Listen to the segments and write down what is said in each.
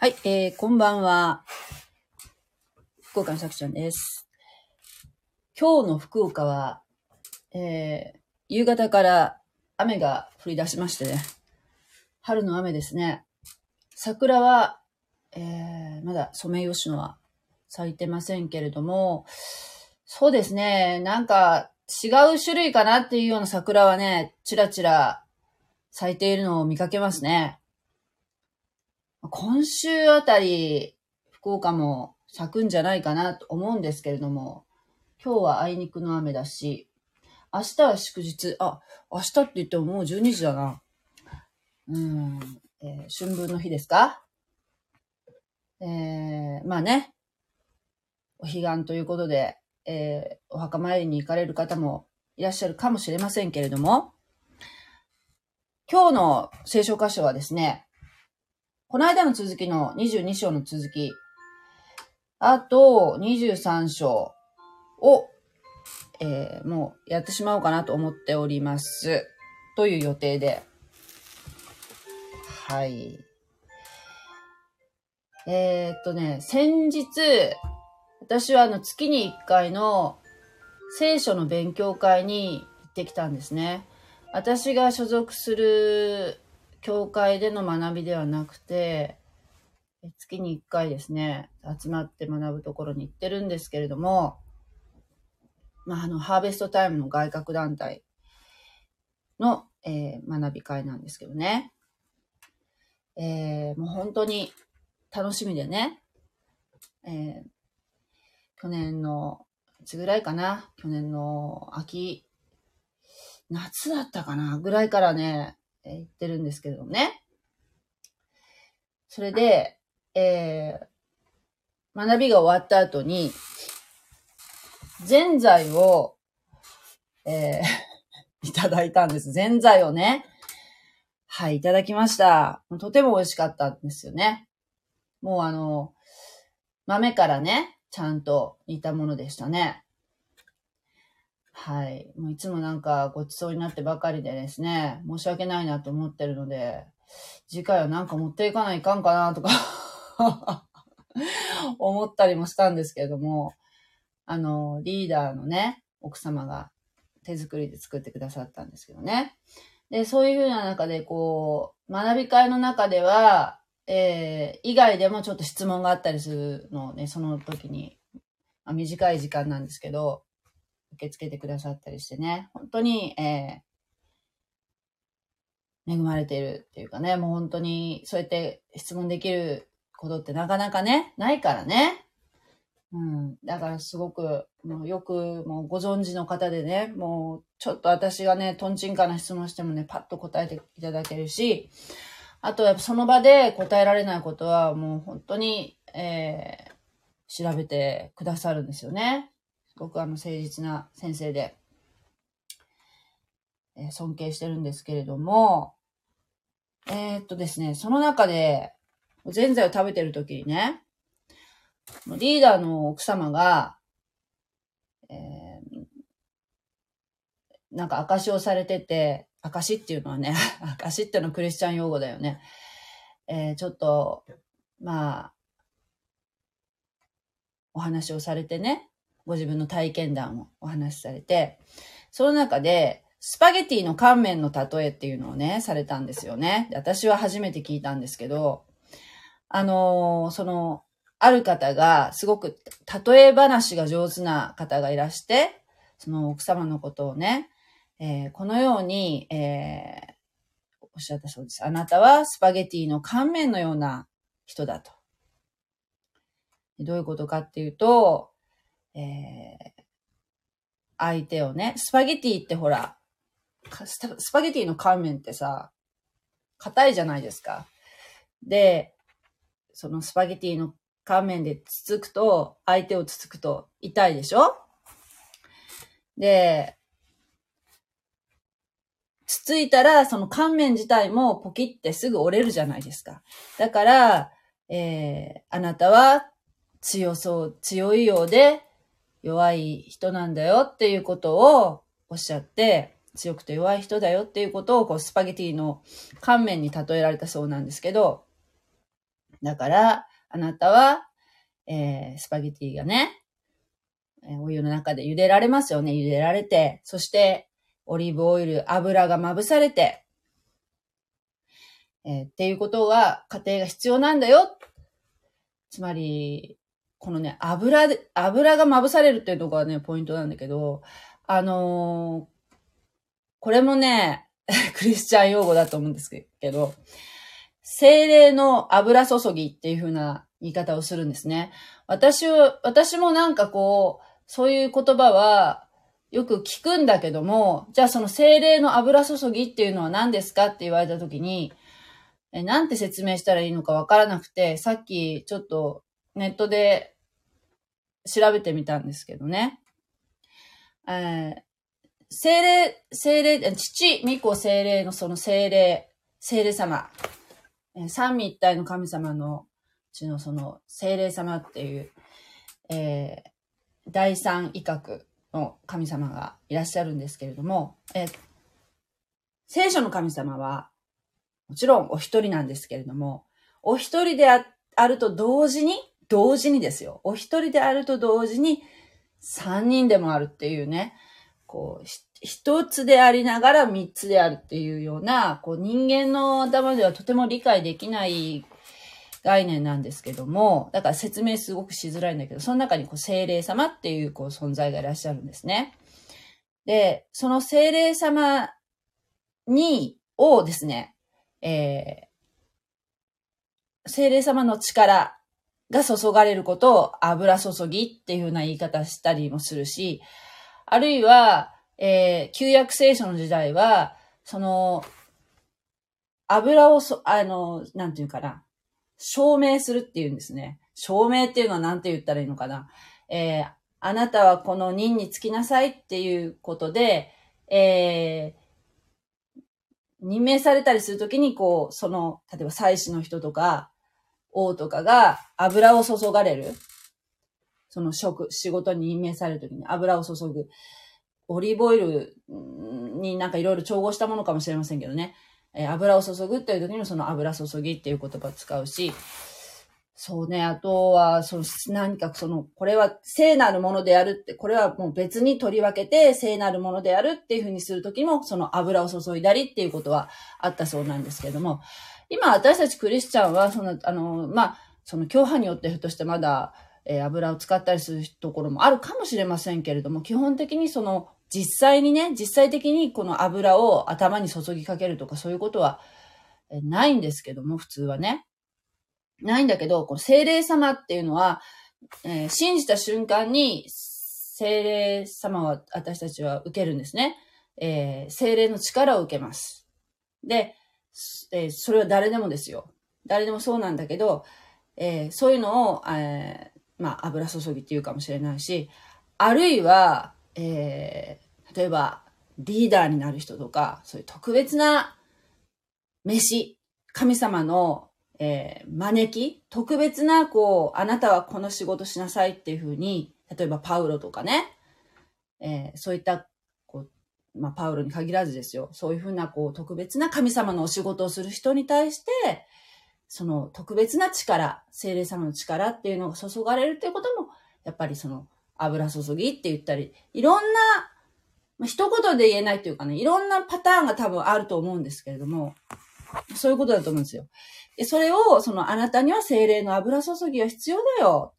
はい、えー、こんばんは。福岡のさくちゃんです。今日の福岡は、えー、夕方から雨が降り出しましてね。春の雨ですね。桜は、えー、まだソメイヨシノは咲いてませんけれども、そうですね、なんか違う種類かなっていうような桜はね、ちらちら咲いているのを見かけますね。今週あたり、福岡も咲くんじゃないかなと思うんですけれども、今日はあいにくの雨だし、明日は祝日、あ、明日って言ってももう12時だな。うん、えー春分の日ですか？えー、まあね、お彼岸ということで、えーお墓参りに行かれる方もいらっしゃるかもしれませんけれども、今日の聖書箇所はですね、この間の続きの22章の続き、あと23章を、えーもうやってしまおうかなと思っております。という予定で。はい。えーっとね、先日、私はあの月に1回の聖書の勉強会に行ってきたんですね。私が所属する教会での学びではなくて、月に1回ですね、集まって学ぶところに行ってるんですけれども、まあ、あの、ハーベストタイムの外郭団体の、えー学び会なんですけどね。えーもう本当に楽しみでね、えー去年の、いつぐらいかな去年の秋、夏だったかなぐらいからね、えー行ってるんですけれどもね。それで、えー学びが終わった後に、ぜんざいを、えー いただいたんです。ぜんざいをね。はい、いただきました。とても美味しかったんですよね。もうあの、豆からね、ちゃんと煮たものでしたね。はい。もういつもなんかごちそうになってばかりでですね、申し訳ないなと思ってるので、次回はなんか持っていかないかんかなとか 思ったりもしたんですけれども、あの、リーダーのね、奥様が手作りで作ってくださったんですけどね。で、そういうふうな中で、こう、学び会の中では、えー、以外でもちょっと質問があったりするのをね、その時に、ま、短い時間なんですけど、受け付けてくださったりしてね、本当に、えー、恵まれているっていうかね、もう本当に、そうやって質問できることってなかなかね、ないからね。うん。だからすごく、もうよくもうご存知の方でね、もうちょっと私がね、トンチンカンな質問してもね、パッと答えていただけるし、あとやっぱその場で答えられないことはもう本当に、えー、調べてくださるんですよね。すごくあの誠実な先生で、えー尊敬してるんですけれども、えーっとですね、その中で、ぜんざいを食べてる時にね、リーダーの奥様が、えーなんか証をされてて、証っていうのはね、証っていうのはクリスチャン用語だよね。えーちょっと、まあ、お話をされてね、ご自分の体験談をお話しされて、その中で、スパゲティの乾麺の例えっていうのをね、されたんですよね。私は初めて聞いたんですけど、あのーその、ある方が、すごく、例え話が上手な方がいらして、その奥様のことをね、えーこのように、えーおっしゃったそうです。あなたはスパゲティの乾麺のような人だと。どういうことかっていうと、えー相手をね、スパゲティってほら、スタスパゲティの乾麺ってさ、硬いじゃないですか。で、そのスパゲティの乾麺でつつくと、相手をつつくと痛いでしょ？で、つついたら、その乾麺自体もポキってすぐ折れるじゃないですか。だから、えー、あなたは強そう、強いようで弱い人なんだよっていうことをおっしゃって、強くて弱い人だよっていうことをこうスパゲティの乾麺に例えられたそうなんですけど、だから、あなたは、えースパゲティがね、えーお湯の中で茹でられますよね。茹でられて、そして、オリーブオイル、油がまぶされて、えーっていうことは、家庭が必要なんだよ。つまり、このね、油で、油がまぶされるっていうところがね、ポイントなんだけど、あのーこれもね、クリスチャン用語だと思うんですけど、精霊の油注ぎっていう風な言い方をするんですね。私は、私もなんかこう、そういう言葉はよく聞くんだけども、じゃあその精霊の油注ぎっていうのは何ですかって言われたときに、え、なんて説明したらいいのかわからなくて、さっきちょっとネットで調べてみたんですけどね。えー精霊、精霊、父、巫女、精霊のその精霊、精霊様、え三位一体の神様のうちのその精霊様っていう、えー第三威嚇の神様がいらっしゃるんですけれども、えー聖書の神様は、もちろんお一人なんですけれども、お一人であると同時に、同時にですよ。お一人であると同時に、三人でもあるっていうね、こう、一つでありながら三つであるっていうような、こう人間の頭ではとても理解できない概念なんですけども、だから説明すごくしづらいんだけど、その中にこう精霊様っていうこう存在がいらっしゃるんですね。で、その精霊様に、をですね、えー、精霊様の力が注がれることを油注ぎっていうふうな言い方したりもするし、あるいは、えー、旧約聖書の時代は、その、油をそ、あの、なんていうかな、証明するっていうんですね。証明っていうのはなんて言ったらいいのかな。えー、あなたはこの任につきなさいっていうことで、えー、任命されたりするときに、こう、その、例えば祭司の人とか、王とかが油を注がれる。その職、仕事に任命されるときに油を注ぐ。オリーブオイルになんかいろいろ調合したものかもしれませんけどね。えー油を注ぐっていう時にもその油注ぎっていう言葉を使うし、そうね、あとは、その、何かその、これは聖なるものであるって、これはもう別に取り分けて聖なるものであるっていうふうにするときも、その油を注いだりっていうことはあったそうなんですけども、今私たちクリスチャンは、その、あの、まあ、その教派によってひょっとしてまだ、えー油を使ったりするところもあるかもしれませんけれども、基本的にその、実際にね、実際的にこの油を頭に注ぎかけるとかそういうことはえーないんですけども、普通はね。ないんだけど、この精霊様っていうのは、えー信じた瞬間に精霊様は私たちは受けるんですね。えー精霊の力を受けます。で、えーそれは誰でもですよ。誰でもそうなんだけど、えーそういうのを、えーまあ、油注ぎっていうかもしれないし、あるいは、えー例えば、リーダーになる人とか、そういう特別な飯、神様の、えー招き、特別な、こう、あなたはこの仕事しなさいっていうふうに、例えばパウロとかね、えーそういった、まあ、パウロに限らずですよ。そういうふうな、こう、特別な神様のお仕事をする人に対して、その特別な力、精霊様の力っていうのが注がれるっていうことも、やっぱりその油注ぎって言ったり、いろんな、まあ、一言で言えないというかね、いろんなパターンが多分あると思うんですけれども、そういうことだと思うんですよ。で、それを、そのあなたには精霊の油注ぎが必要だよ。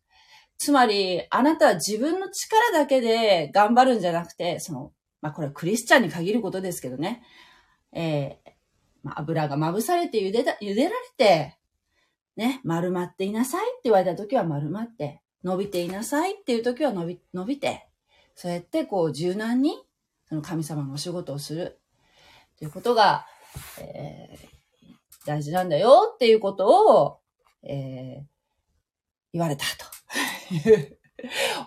つまり、あなたは自分の力だけで頑張るんじゃなくて、その、まあこれクリスチャンに限ることですけどね。えーまあ、油がまぶされて茹でた、茹でられて、ね、丸まっていなさいって言われた時は丸まって、伸びていなさいっていう時は伸び、伸びて、そうやってこう柔軟に、その神様のお仕事をする。ということが、えー大事なんだよっていうことを、えー言われたという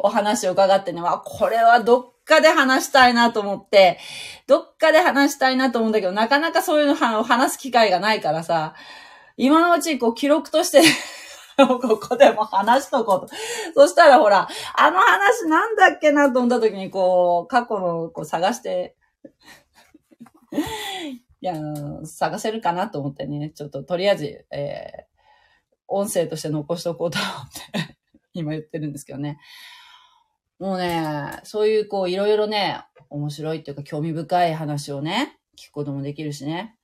お話を伺ってね、まあ、これはどっかで話したいなと思って、どっかで話したいなと思うんだけど、なかなかそういうのを話す機会がないからさ、今のうちこう記録として ここでも話しとこうと。そしたらほら、あの話なんだっけなと思った時にこう、過去のこう探して、いや、探せるかなと思ってね、ちょっととりあえず、えー音声として残しておこうと思って今言ってるんですけどね。もうね、そういうこう、いろいろね、面白いっていうか興味深い話をね、聞くこともできるしね。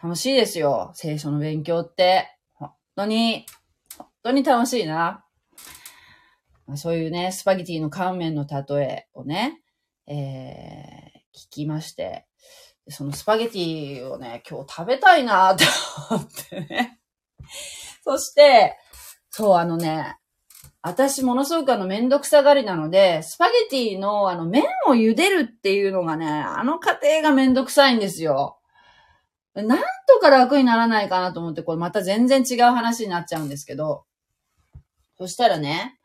楽しいですよ。聖書の勉強って。本当に、本当に楽しいな。まそういうね、スパゲティの乾麺の例えをね、えー、聞きまして、そのスパゲティをね、今日食べたいなって思ってね。そして、そう、あのね、私ものすごくあのめんどくさがりなので、スパゲティのあの麺を茹でるっていうのがね、あの過程がめんどくさいんですよ。なんとか楽にならないかなと思って、これまた全然違う話になっちゃうんですけど、そしたらね、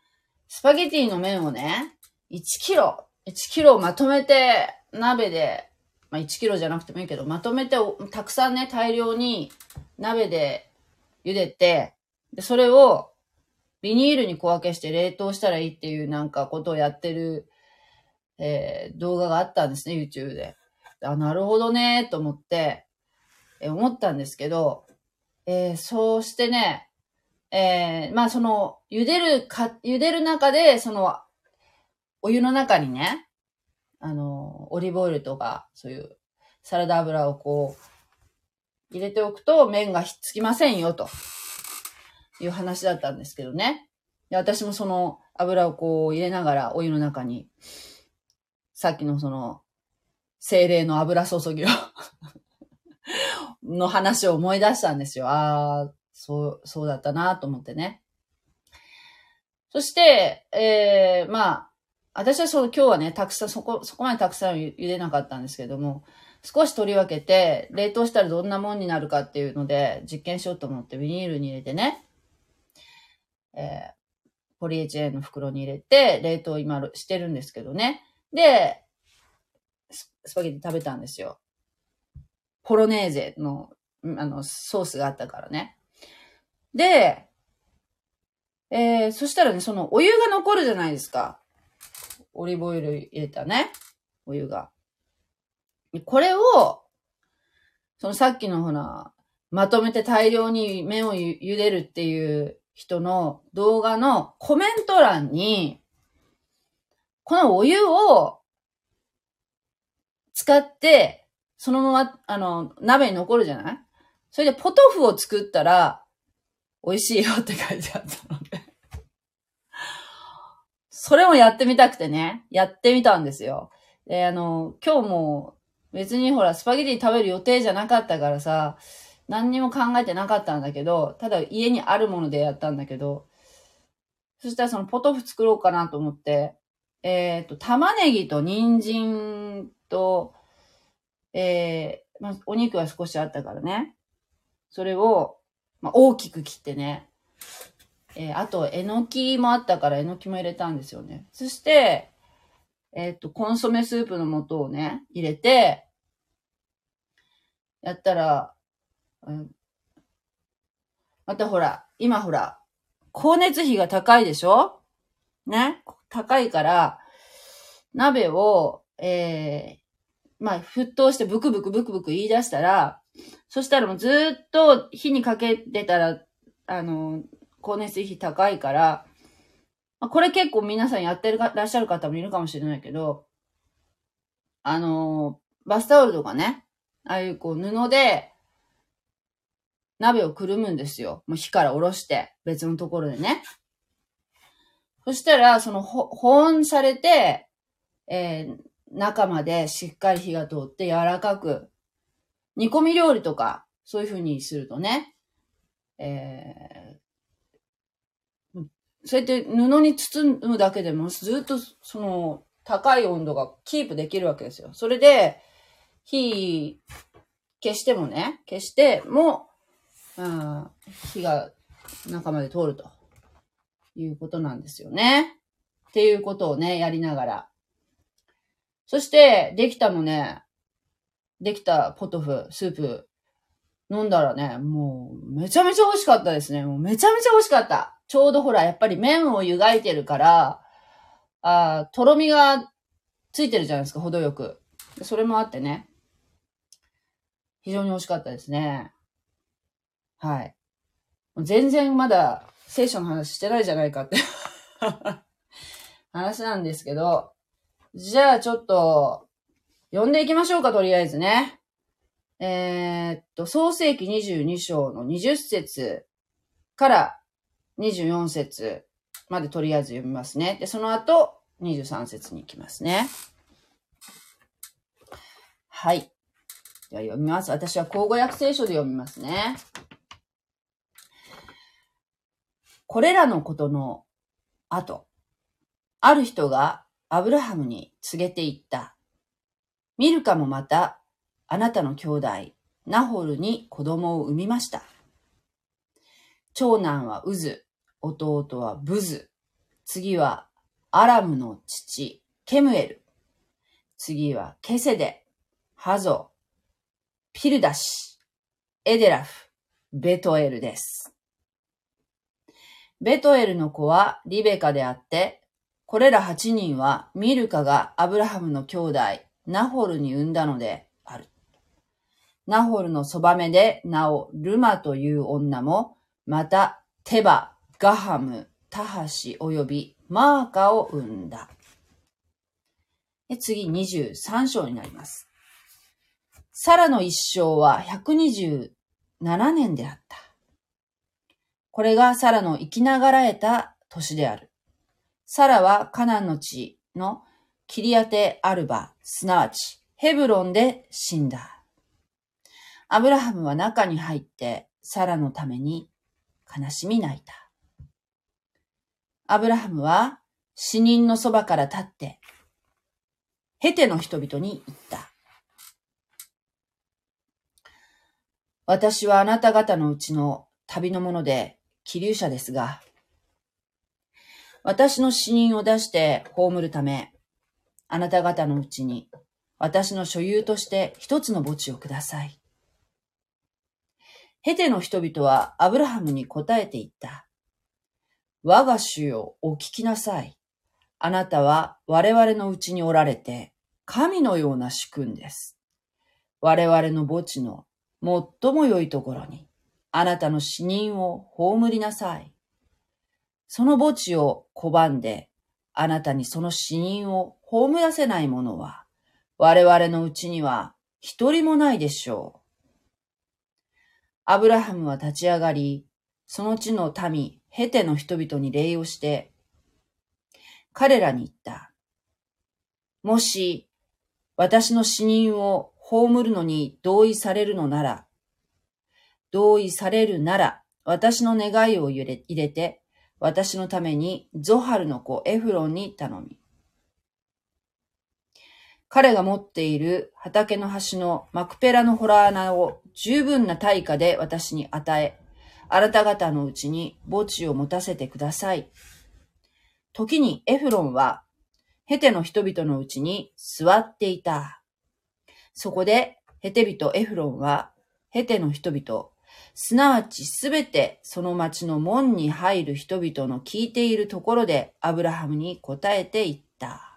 スパゲティの麺をね、1キロ、1キロまとめて鍋で、まあ1キロじゃなくてもいいけど、まとめてたくさんね、大量に鍋で茹でて、で、それをビニールに小分けして冷凍したらいいっていうなんかことをやってる、えー、動画があったんですね、YouTube で。あ、なるほどね、と思って、えー、思ったんですけど、えー、そうしてね、えー、まあその、茹でるか、茹でる中で、その、お湯の中にね、あの、オリーブオイルとか、そういうサラダ油をこう、入れておくと麺がひっつきませんよ、と。いう話だったんですけどね。で私もその油をこう入れながらお湯の中に、さっきのその、精霊の油注ぎをの話を思い出したんですよ。ああ、そう、そうだったなと思ってね。そして、えー、まあ、私はそう、今日はね、たくさん、そこ、そこまでたくさん茹でなかったんですけども、少し取り分けて、冷凍したらどんなもんになるかっていうので、実験しようと思ってビニールに入れてね、えー、ポリエチレンの袋に入れて、冷凍今してるんですけどね。で、スパゲティ食べたんですよ。ポロネーゼの、あの、ソースがあったからね。で、えー、そしたらね、そのお湯が残るじゃないですか。オリーブオイル入れたね。お湯が。これを、そのさっきのほら、まとめて大量に麺を茹でるっていう人の動画のコメント欄に、このお湯を使って、そのまま、あの、鍋に残るじゃない？それでポトフを作ったら、美味しいよって書いてあったのでそれもやってみたくてね、やってみたんですよ。で、あの、今日も別にほら、スパゲティ食べる予定じゃなかったからさ、何にも考えてなかったんだけど、ただ家にあるものでやったんだけど、そしたらそのポトフ作ろうかなと思って、えっ、ー、と、玉ねぎと人参と、えー、まあ、お肉は少しあったからね。それを、まあ、大きく切ってね。えー、あと、えのきもあったから、えのきも入れたんですよね。そして、えっ、ー、と、コンソメスープの素をね、入れて、やったら、うん。またほら、今ほら、光熱費が高いでしょ？ね？高いから、鍋を、えー、まあ、沸騰してブクブクブクブク言い出したら、そしたらもうずっと火にかけてたら、あの、光熱費高いから、これ結構皆さんやってるらっしゃる方もいるかもしれないけど、あの、バスタオルとかね、ああいうこう布で、鍋をくるむんですよ。もう火から下ろして、別のところでね。そしたら、その保温されて、えー、中までしっかり火が通って柔らかく、煮込み料理とか、そういう風にするとね、えー、そうやって布に包むだけでもずっとその高い温度がキープできるわけですよ。それで、火消してもね、消しても、うん、火が中まで通るということなんですよね。っていうことをね、やりながら。そして、できたのね、できたポトフ、スープ、飲んだらね、もう、めちゃめちゃ美味しかったですね。もうめちゃめちゃ美味しかった。ちょうどほら、やっぱり麺を湯がいてるから、あとろみがついてるじゃないですか、程よく。それもあってね。非常に美味しかったですね。はい。全然まだ聖書の話してないじゃないかって 話なんですけど、じゃあちょっと、読んでいきましょうか、とりあえずね。えー、っと、創世記22章の20節から24節までとりあえず読みますね。で、その後、23節に行きますね。はい。では読みます。私は口語訳聖書で読みますね。これらのことの後、ある人がアブラハムに告げていった。ミルカもまたあなたの兄弟、ナホルに子供を産みました。長男はウズ、弟はブズ、次はアラムの父、ケムエル、次はケセデ、ハゾ、ピルダシ、エデラフ、ベトエルです。ベトエルの子はリベカであって、これら八人はミルカがアブラハムの兄弟、ナホルに産んだのである。ナホルのそばめで名をルマという女も、またテバ、ガハム、タハシ及びマーカを産んだ。次23章になります。サラの一生は127年であった。これがサラの生きながらえた年である。サラはカナンの地のキリアテ・アルバ、すなわちヘブロンで死んだ。アブラハムは中に入ってサラのために悲しみ泣いた。アブラハムは死人のそばから立って、ヘテの人々に言った。私はあなた方のうちの旅の者で、気流者ですが、私の死人を出して葬るため、あなた方のうちに私の所有として一つの墓地をください。ヘテの人々はアブラハムに答えて言った。我が主よ、お聞きなさい。あなたは我々のうちにおられて、神のような主君です。我々の墓地の最も良いところに、あなたの死人を葬りなさい。その墓地を拒んで、あなたにその死人を葬らせない者は、我々のうちには一人もないでしょう。アブラハムは立ち上がり、その地の民、ヘテの人々に礼をして、彼らに言った。もし、私の死人を葬るのに同意されるのなら、同意されるなら、私の願いを入れて、私のためにゾハルの子エフロンに頼み。彼が持っている畑の端のマクペラのホラー穴を十分な対価で私に与え、あなた方のうちに墓地を持たせてください。時にエフロンはヘテの人々のうちに座っていた。そこでヘテ人エフロンはヘテの人々、すなわちすべてその町の門に入る人々の聞いているところでアブラハムに答えて言った。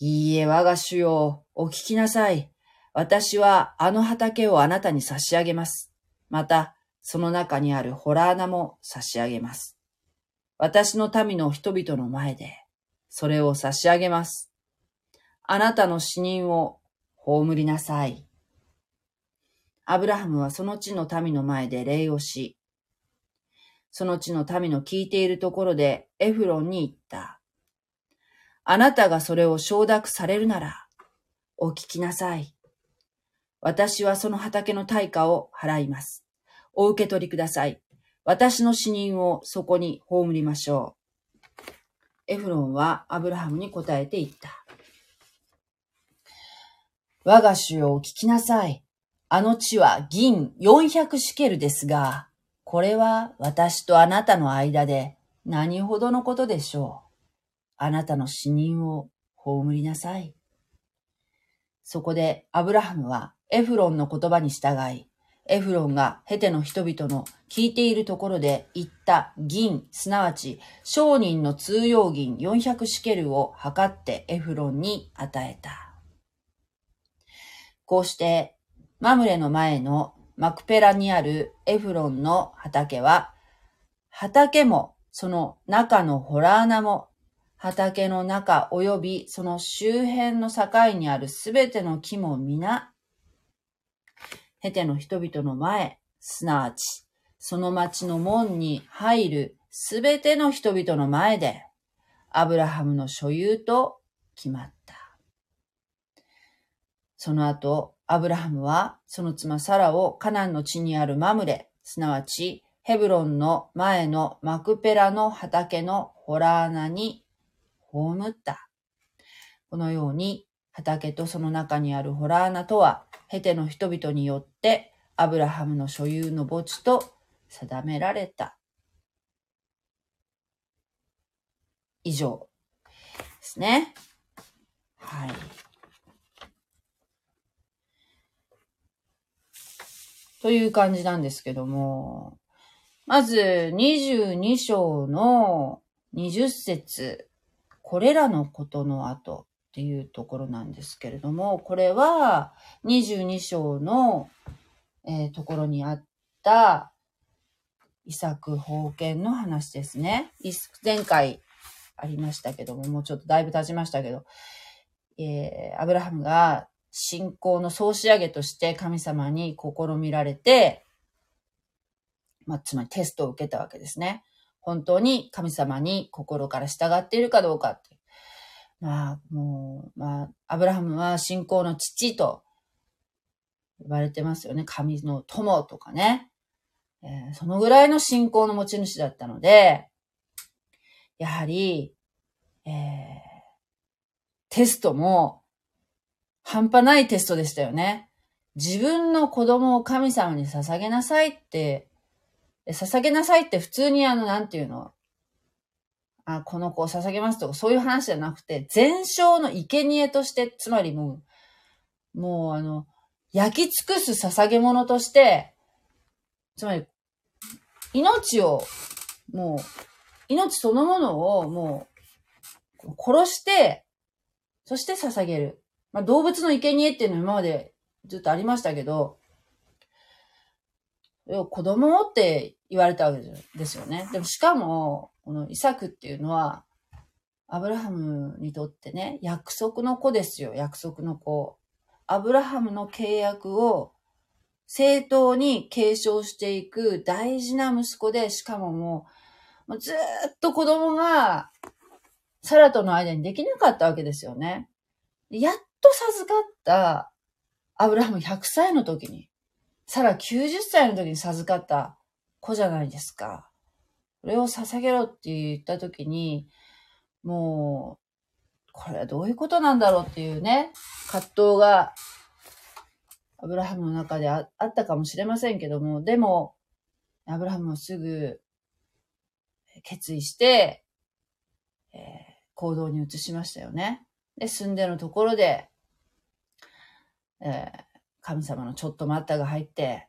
いいえ、我が主よ、お聞きなさい。私はあの畑をあなたに差し上げます。また、その中にあるホラー穴も差し上げます。私の民の人々の前で、それを差し上げます。あなたの死人を葬りなさい。アブラハムはその地の民の前で礼をし、その地の民の聞いているところでエフロンに言った。あなたがそれを承諾されるなら、お聞きなさい。私はその畑の対価を払います。お受け取りください。私の死人をそこに葬りましょう。エフロンはアブラハムに答えて言った。我が主をお聞きなさい。あの地は銀400シケルですが、これは私とあなたの間で何ほどのことでしょう。あなたの死人を葬りなさい。そこでアブラハムはエフロンの言葉に従い、エフロンがヘテの人々の聞いているところで言った銀、すなわち商人の通用銀400シケルを測ってエフロンに与えた。こうしてマムレの前のマクペラにあるエフロンの畑は、畑もその中のホラー穴も、畑の中及びその周辺の境にあるすべての木も皆、ヘテの人々の前、すなわち、その町の門に入るすべての人々の前で、アブラハムの所有と決まった。その後、アブラハムはその妻サラをカナンの地にあるマムレ、すなわちヘブロンの前のマクペラの畑のホラー穴に葬った。このように畑とその中にあるホラー穴とはヘテの人々によってアブラハムの所有の墓地と定められた。以上ですね。はい。という感じなんですけども、まず、22章の20節。これらのことの後っていうところなんですけれども、これは22章の、えー、ところにあった遺作封建の話ですね。前回ありましたけども、もうちょっとだいぶ経ちましたけど、えー、アブラハムが信仰の総仕上げとして神様に試みられて、まあ、つまりテストを受けたわけですね。本当に神様に心から従っているかどうかって。まあ、もう、まあ、アブラハムは信仰の父と呼ばれてますよね。神の友とかね。えー、そのぐらいの信仰の持ち主だったので、やはり、えー、テストも半端ないテストでしたよね。自分の子供を神様に捧げなさいって捧げなさいって普通にあの、なんていうの、あ、この子を捧げますとか、そういう話じゃなくて、全焼の生贄として、つまりもう、もうあの、焼き尽くす捧げ物として、つまり、命を、もう、命そのものをもう、殺して、そして捧げる。まあ、動物の生贄っていうのは今までずっとありましたけど、子供って言われたわけですよね。でもしかも、このイサクっていうのは、アブラハムにとってね、約束の子ですよ、約束の子。アブラハムの契約を正当に継承していく大事な息子で、しかももう、もうずっと子供がサラとの間にできなかったわけですよね。やっと授かったアブラハム100歳の時に、サラ90歳の時に授かった子じゃないですか。これを捧げろって言った時に、もう、これはどういうことなんだろうっていうね、葛藤が、アブラハムの中であったかもしれませんけども、でも、アブラハムはすぐ決意して、えー、行動に移しましたよね。で、住んでのところで、えー、神様のちょっと待ったが入って、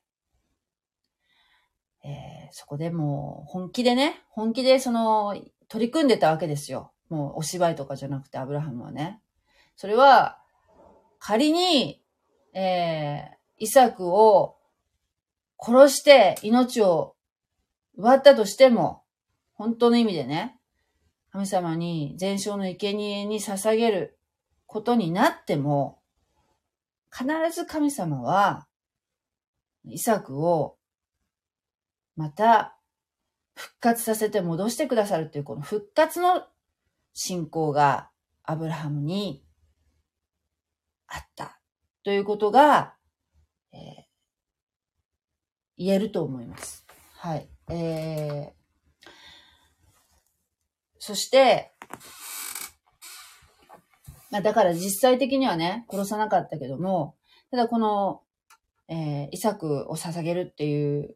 えー、そこでもう本気でね、本気でその取り組んでたわけですよ。もうお芝居とかじゃなくてアブラハムはね。それは仮に、えー、イサクを殺して命を奪ったとしても、本当の意味でね、神様に全焼の生贄に捧げることになっても、必ず神様は、イサクを、また、復活させて戻してくださるっていう、この復活の信仰がアブラハムにあったということが、えー、言えると思います。はい。えー、そして、だから実際的にはね、殺さなかったけども、ただこの、えー、イサクを捧げるっていう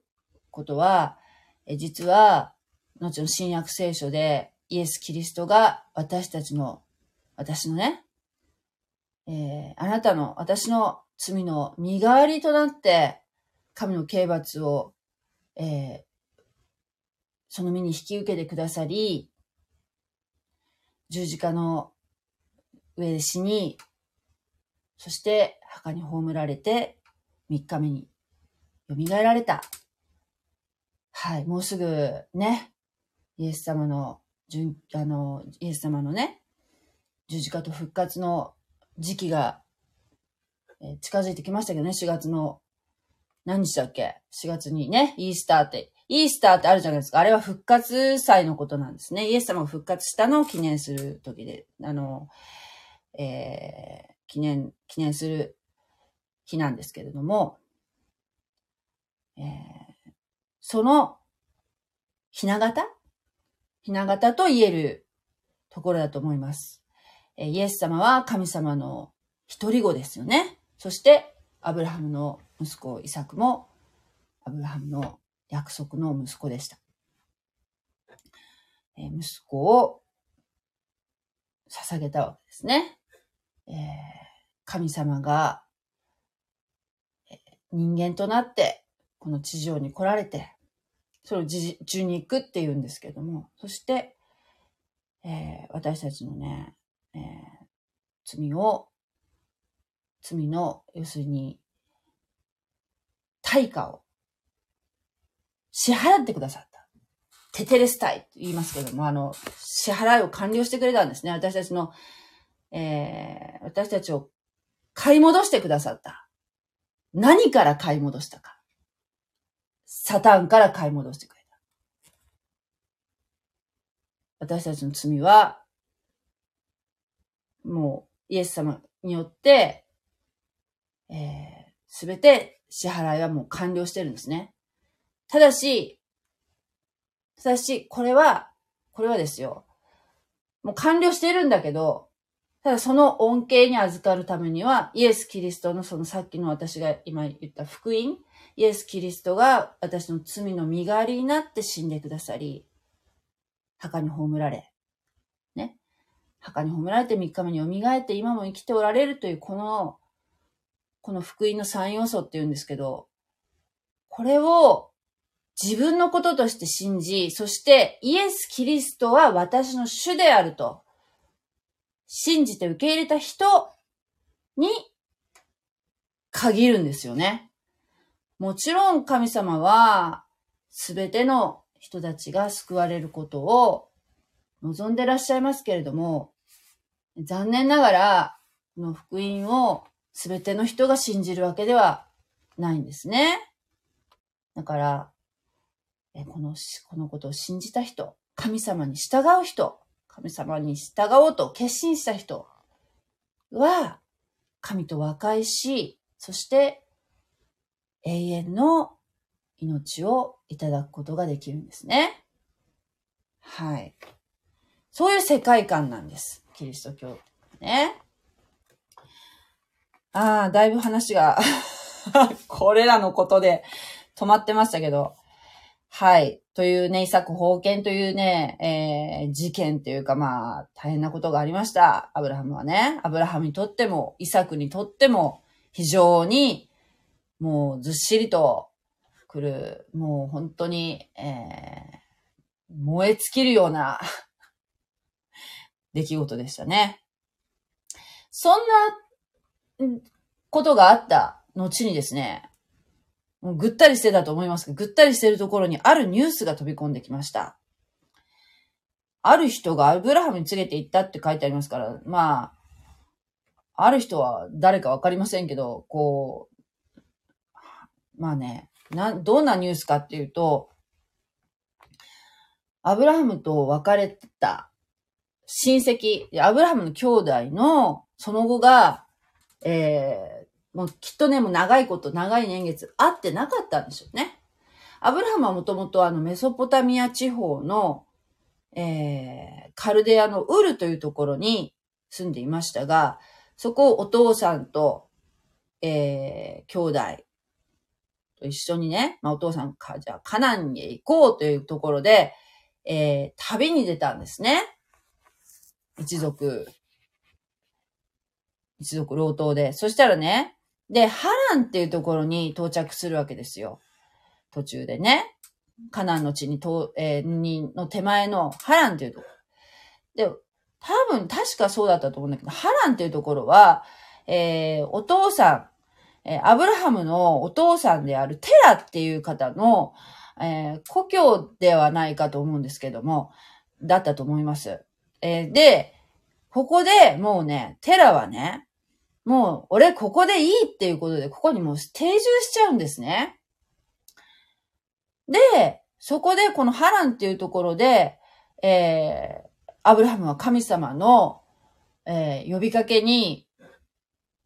ことは、え実は、後の新約聖書でイエス・キリストが私たちの、私のね、えー、あなたの、私の罪の身代わりとなって、神の刑罰を、えー、その身に引き受けてくださり、十字架の上で死に、そして墓に葬られて3日目に蘇られた。はい、もうすぐね、イエス様の、あの、イエス様のね、十字架と復活の時期が、え近づいてきましたけどね、4月の、何日だっけ ?4 月にね、イースターって、イースターってあるじゃないですか。あれは復活祭のことなんですね。イエス様が復活したのを記念する時で、あの、えー、記念、記念する日なんですけれども、えー、その、ひな形？ひな形と言えるところだと思います。えー、イエス様は神様の一人子ですよね。そして、アブラハムの息子イサクも、アブラハムの約束の息子でした。えー、息子を捧げたわけですね。えー、神様が、人間となって、この地上に来られて、それを受肉って言うんですけども、そして、えー、私たちのね、えー、罪を、罪の、要するに、対価を支払ってくださった。テテレスタイと言いますけども、あの、支払いを完了してくれたんですね。私たちの、えー、私たちを買い戻してくださった。何から買い戻したか。サタンから買い戻してくれた。私たちの罪は、もう、イエス様によって、す、え、べ、て支払いはもう完了してるんですね。ただし、ただし、これは、これはですよ。もう完了してるんだけど、ただその恩恵に預かるためには、イエス・キリストのそのさっきの私が今言った福音、イエス・キリストが私の罪の身代わりになって死んでくださり、墓に葬られ、ね。墓に葬られて3日目に蘇って今も生きておられるというこの、この福音の3要素って言うんですけど、これを自分のこととして信じ、そしてイエス・キリストは私の主であると信じて受け入れた人に限るんですよね。もちろん神様はすべての人たちが救われることを望んでらっしゃいますけれども、残念ながら、この福音をすべての人が信じるわけではないんですね。だから、この、このことを信じた人、神様に従う人、神様に従おうと決心した人は、神と和解し、そして永遠の命をいただくことができるんですね。はい。そういう世界観なんです。キリスト教。ね。ああ、だいぶ話が これらのことで止まってましたけど。はい。というね、イサク封建というね、えー、事件というかまあ、大変なことがありました。アブラハムはね。アブラハムにとっても、イサクにとっても、非常に、もうずっしりと来る、もう本当に、えー、燃え尽きるような 出来事でしたね。そんなことがあった後にですね、ぐったりしてたと思いますけど、ぐったりしてるところにあるニュースが飛び込んできました。ある人がアブラハムに連れて行ったって書いてありますから、まあ、ある人は誰かわかりませんけど、こう、まあね、な、どんなニュースかっていうと、アブラハムと別れた親戚、アブラハムの兄弟のその後が、えもうきっとね、もう長いこと、長い年月会ってなかったんでしょうね。アブラハムはもともとあのメソポタミア地方の、えー、カルデアのウルというところに住んでいましたが、そこをお父さんと、えー、兄弟と一緒にね、まあお父さんか、じゃあカナンへ行こうというところで、えー、旅に出たんですね。一族、一族老頭で。そしたらね、で、ハランっていうところに到着するわけですよ。途中でね。カナンの地にと、えー、に、の手前のハランっていうところ。で、多分確かそうだったと思うんだけど、ハランっていうところは、えー、お父さんえーアブラハムのお父さんであるテラっていう方の、えー故郷ではないかと思うんですけども、だったと思います。えーで、ここでもうね、テラはね、もう俺ここでいいっていうことで、ここにもう定住しちゃうんですね。で、そこでこのハランっていうところで、えーアブラハムは神様の、えー呼びかけに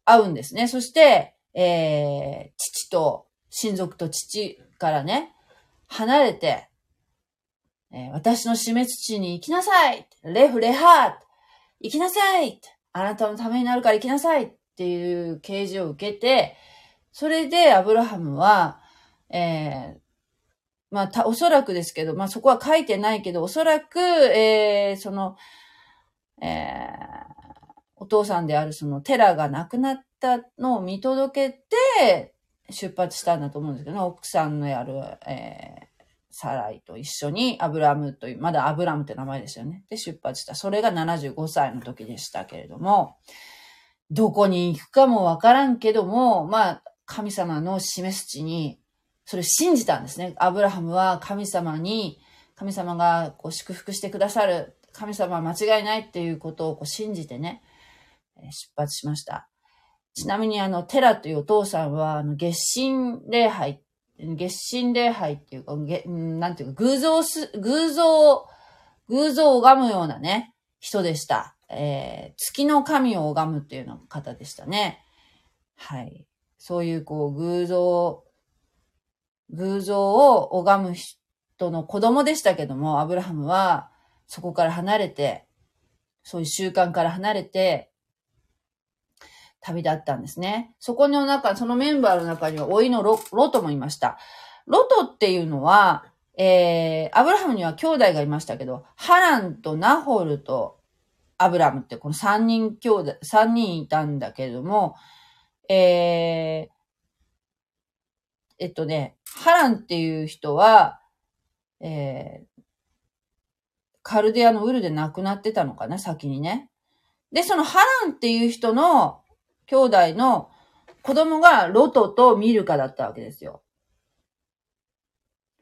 会うんですね。そして、えー父と、親族と父からね、離れて、えー私の死滅地に行きなさいレフレハー行きなさいあなたのためになるから行きなさいっていう啓示を受けて、それでアブラハムは、えーまあ、た、おそらくですけど、まあ、そこは書いてないけど、おそらく、えーその、えーお父さんであるそのテラが亡くなったのを見届けて、出発したんだと思うんですけどね、奥さんのやる、えーサライと一緒にアブラムという、まだアブラムって名前ですよね。で、出発した。それが75歳の時でしたけれども、どこに行くかもわからんけども、まあ、神様の示す地に、それ信じたんですね。アブラハムは神様に、神様がこう祝福してくださる、神様は間違いないっていうことをこう信じてね、出発しました。ちなみにあの、テラというお父さんは、月神礼拝、月神礼拝っていうか、なんていうか、偶像す、偶像、偶像を拝むようなね、人でした。えー月の神を拝むっていうの方でしたね。はい。そういうこう、偶像、偶像を拝む人の子供でしたけども、アブラハムはそこから離れて、そういう習慣から離れて、旅立ったんですね。そこの中、そのメンバーの中には、老いのロロトもいました。ロトっていうのは、えー、アブラハムには兄弟がいましたけど、ハランとナホルとアブラムってこの三人兄弟、三人いたんだけれども、えー、えっとね、ハランっていう人は、えー、カルデアのウルで亡くなってたのかな、先にね。で、そのハランっていう人の兄弟の子供がロトとミルカだったわけですよ。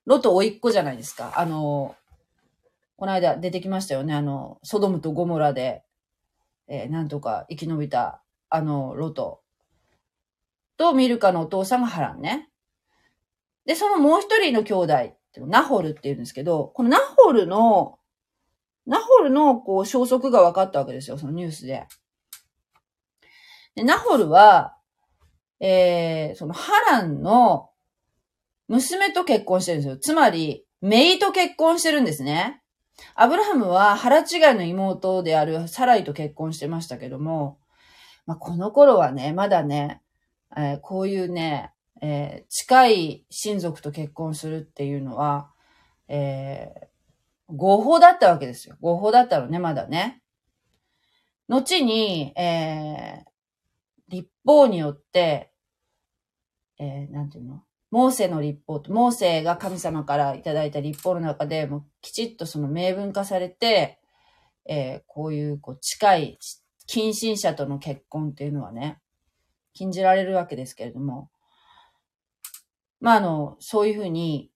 ロト甥っ子じゃないですか。あの、この間出てきましたよね。あの、ソドムとゴモラで、えーなんとか生き延びた、あの、ロト。と、ミルカのお父さんがハランね。で、そのもう一人の兄弟ナホルって言うんですけど、このナホルの、ナホルの、こう、消息が分かったわけですよ、そのニュースで。で、ナホルは、えー、そのハランの娘と結婚してるんですよ。つまり、メイと結婚してるんですね。アブラハムは腹違いの妹であるサライと結婚してましたけども、まあ、この頃はね、まだね、えーこういうね、えー近い親族と結婚するっていうのは、えー合法だったわけですよ。合法だったのね、まだね。後に、えー立法によって、えーなんていうの？モーセの立法、モーセが神様からいただいた立法の中で、もきちっとその明文化されて、えーこういうこう近い近親者との結婚っていうのはね、禁じられるわけですけれども、まああの、そういうふうに、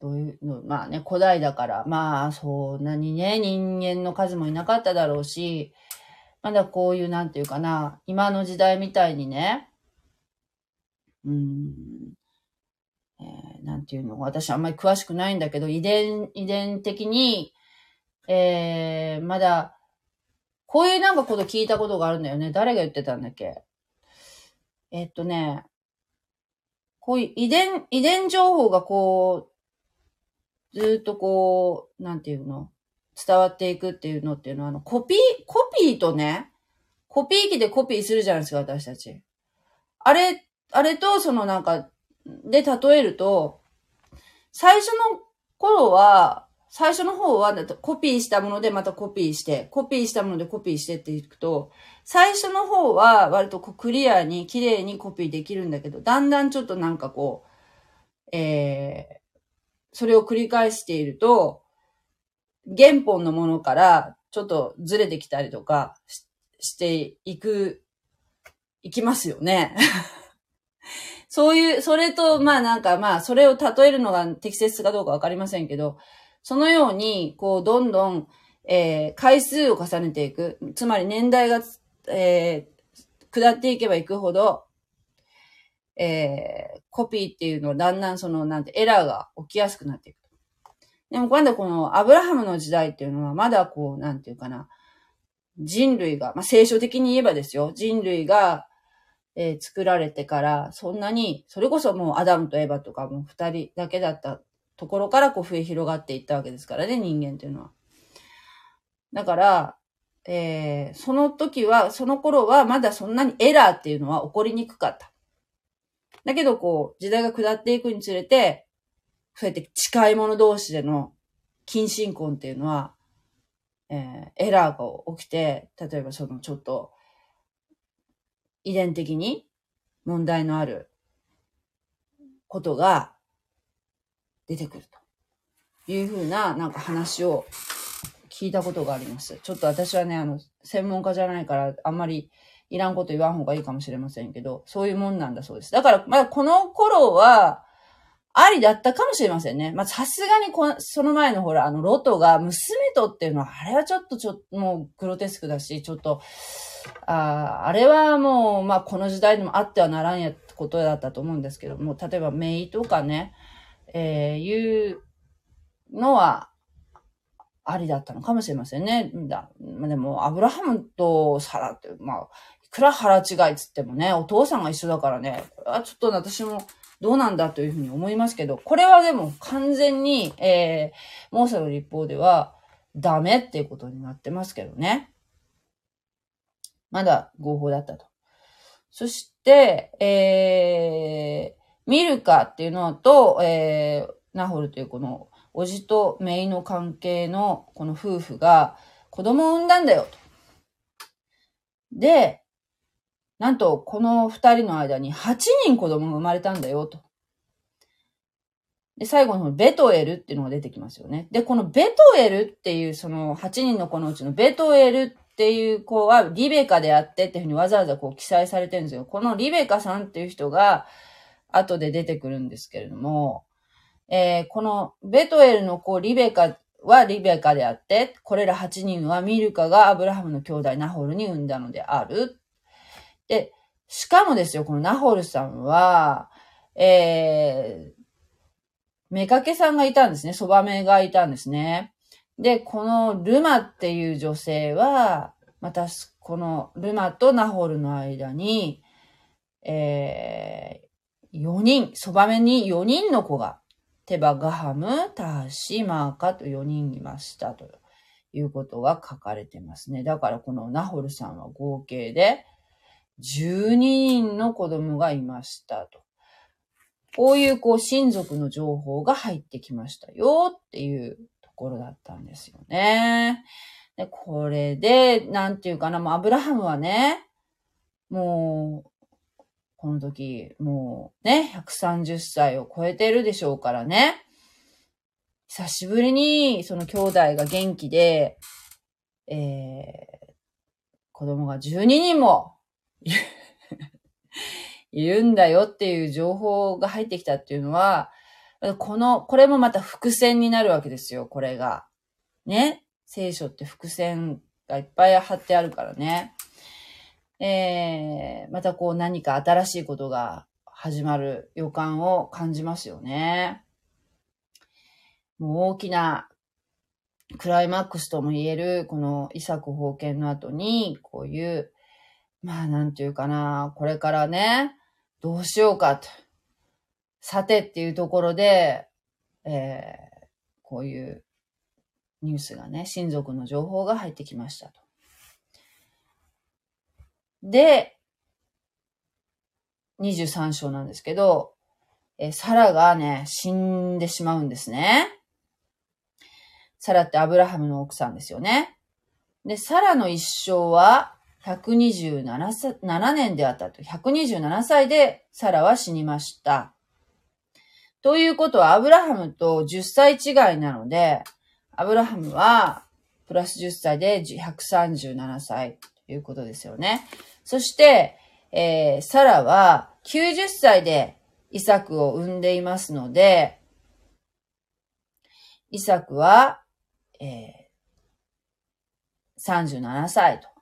どういうの、まあね、古代だから、まあそんなにね、人間の数もいなかっただろうし、まだこういう、なんていうかな、今の時代みたいにね、うん、ーなんていうの、私あんまり詳しくないんだけど、遺伝、遺伝的に、えー、まだ、こういうなんかこと聞いたことがあるんだよね。誰が言ってたんだっけ？えっとね、こういう遺伝、遺伝情報がこう、ずっとこう、なんていうの？伝わっていくっていうのっていうのは、あの、コピー、コピーとね、コピー機でコピーするじゃないですか、私たち。あれ、あれと、そのなんか、で例えると、最初の頃は、最初の方は、コピーしたものでまたコピーして、コピーしたものでコピーしてっていくと、最初の方は割とこうクリアに綺麗にコピーできるんだけど、だんだんちょっとなんかこう、えー、それを繰り返していると、原本のものからちょっとずれてきたりとかしていく、いきますよね。そういう、それと、まあなんかまあ、それを例えるのが適切かどうかわかりませんけど、そのように、こう、どんどん、えー、回数を重ねていく。つまり年代が、えー、下っていけばいくほど、えー、コピーっていうのはだんだんその、なんて、エラーが起きやすくなっていく。でも今度このアブラハムの時代っていうのはまだこう、なんていうかな、人類が、まあ、聖書的に言えばですよ、人類が、えー、作られてから、そんなに、それこそもうアダムとエバとかも二人だけだったところからこう増え広がっていったわけですからね、人間というのは。だから、えー、その時は、その頃はまだそんなにエラーっていうのは起こりにくかった。だけどこう、時代が下っていくにつれて、そうやって近い者同士での近親婚っていうのは、えー、エラーが起きて、例えばそのちょっと、遺伝的に問題のあることが出てくるというふうななんか話を聞いたことがあります。ちょっと私はね、あの、専門家じゃないからあんまりいらんこと言わん方がいいかもしれませんけど、そういうもんなんだそうです。だから、まあこの頃は、ありだったかもしれませんね。まあ、さすがにこの、その前のほら、あの、ロトが娘とっていうのは、あれはちょっとちょっと、もう、グロテスクだし、ちょっと、あああれはもう、まあ、この時代でもあってはならんやことだったと思うんですけども、例えば、メイとかね、えー、いうのは、ありだったのかもしれませんね。だまあ、でも、アブラハムとサラって、まあ、いくら腹違いっつってもね、お父さんが一緒だからね、これはちょっと私も、どうなんだというふうに思いますけど、これはでも完全に、えー、モーサの立法ではダメっていうことになってますけどね。まだ合法だったと。そして、えー、ミルカっていうのと、えー、ナホルというこの、おじとメイの関係のこの夫婦が子供を産んだんだよと。で、なんと、この二人の間に8人子供が生まれたんだよ、と。で、最後のベトエルっていうのが出てきますよね。で、このベトエルっていうその8人の子のうちのベトエルっていう子はリベカであってっていうふうにわざわざこう記載されてるんですよ。このリベカさんっていう人が後で出てくるんですけれども、えー、このベトエルの子リベカはリベカであって、これら8人はミルカがアブラハムの兄弟ナホルに産んだのであるで、しかもですよ、このナホルさんは、えー、めかけさんがいたんですね。そばめがいたんですね。で、このルマっていう女性は、また、このルマとナホルの間に、えー、4人、そばめに4人の子が、テバ、ガハム、ターシ、マーカと4人いましたということが書かれてますね。だからこのナホルさんは合計で12人の子供がいましたと。こういうこう親族の情報が入ってきましたよっていうところだったんですよね。で、これで、なんていうかな、もうアブラハムはね、もう、この時、もうね、130歳を超えてるでしょうからね。久しぶりに、その兄弟が元気で、えー、子供が12人も いるんだよっていう情報が入ってきたっていうのは、この、これもまた伏線になるわけですよ、これが。ね？聖書って伏線がいっぱい貼ってあるからね。えー、またこう何か新しいことが始まる予感を感じますよね。もう大きなクライマックスとも言える、このイサク封建の後に、こういうまあ、なんていうかな、これからね、どうしようかと。さてっていうところで、えー、こういうニュースがね、親族の情報が入ってきましたと。で、23章なんですけど、えサラがね、死んでしまうんですね。サラってアブラハムの奥さんですよね。で、サラの一生は、127年であったと。127歳でサラは死にました。ということは、アブラハムと10歳違いなので、アブラハムはプラス10歳で137歳ということですよね。そして、えー、サラは90歳でイサクを産んでいますので、イサクは、えー、37歳と。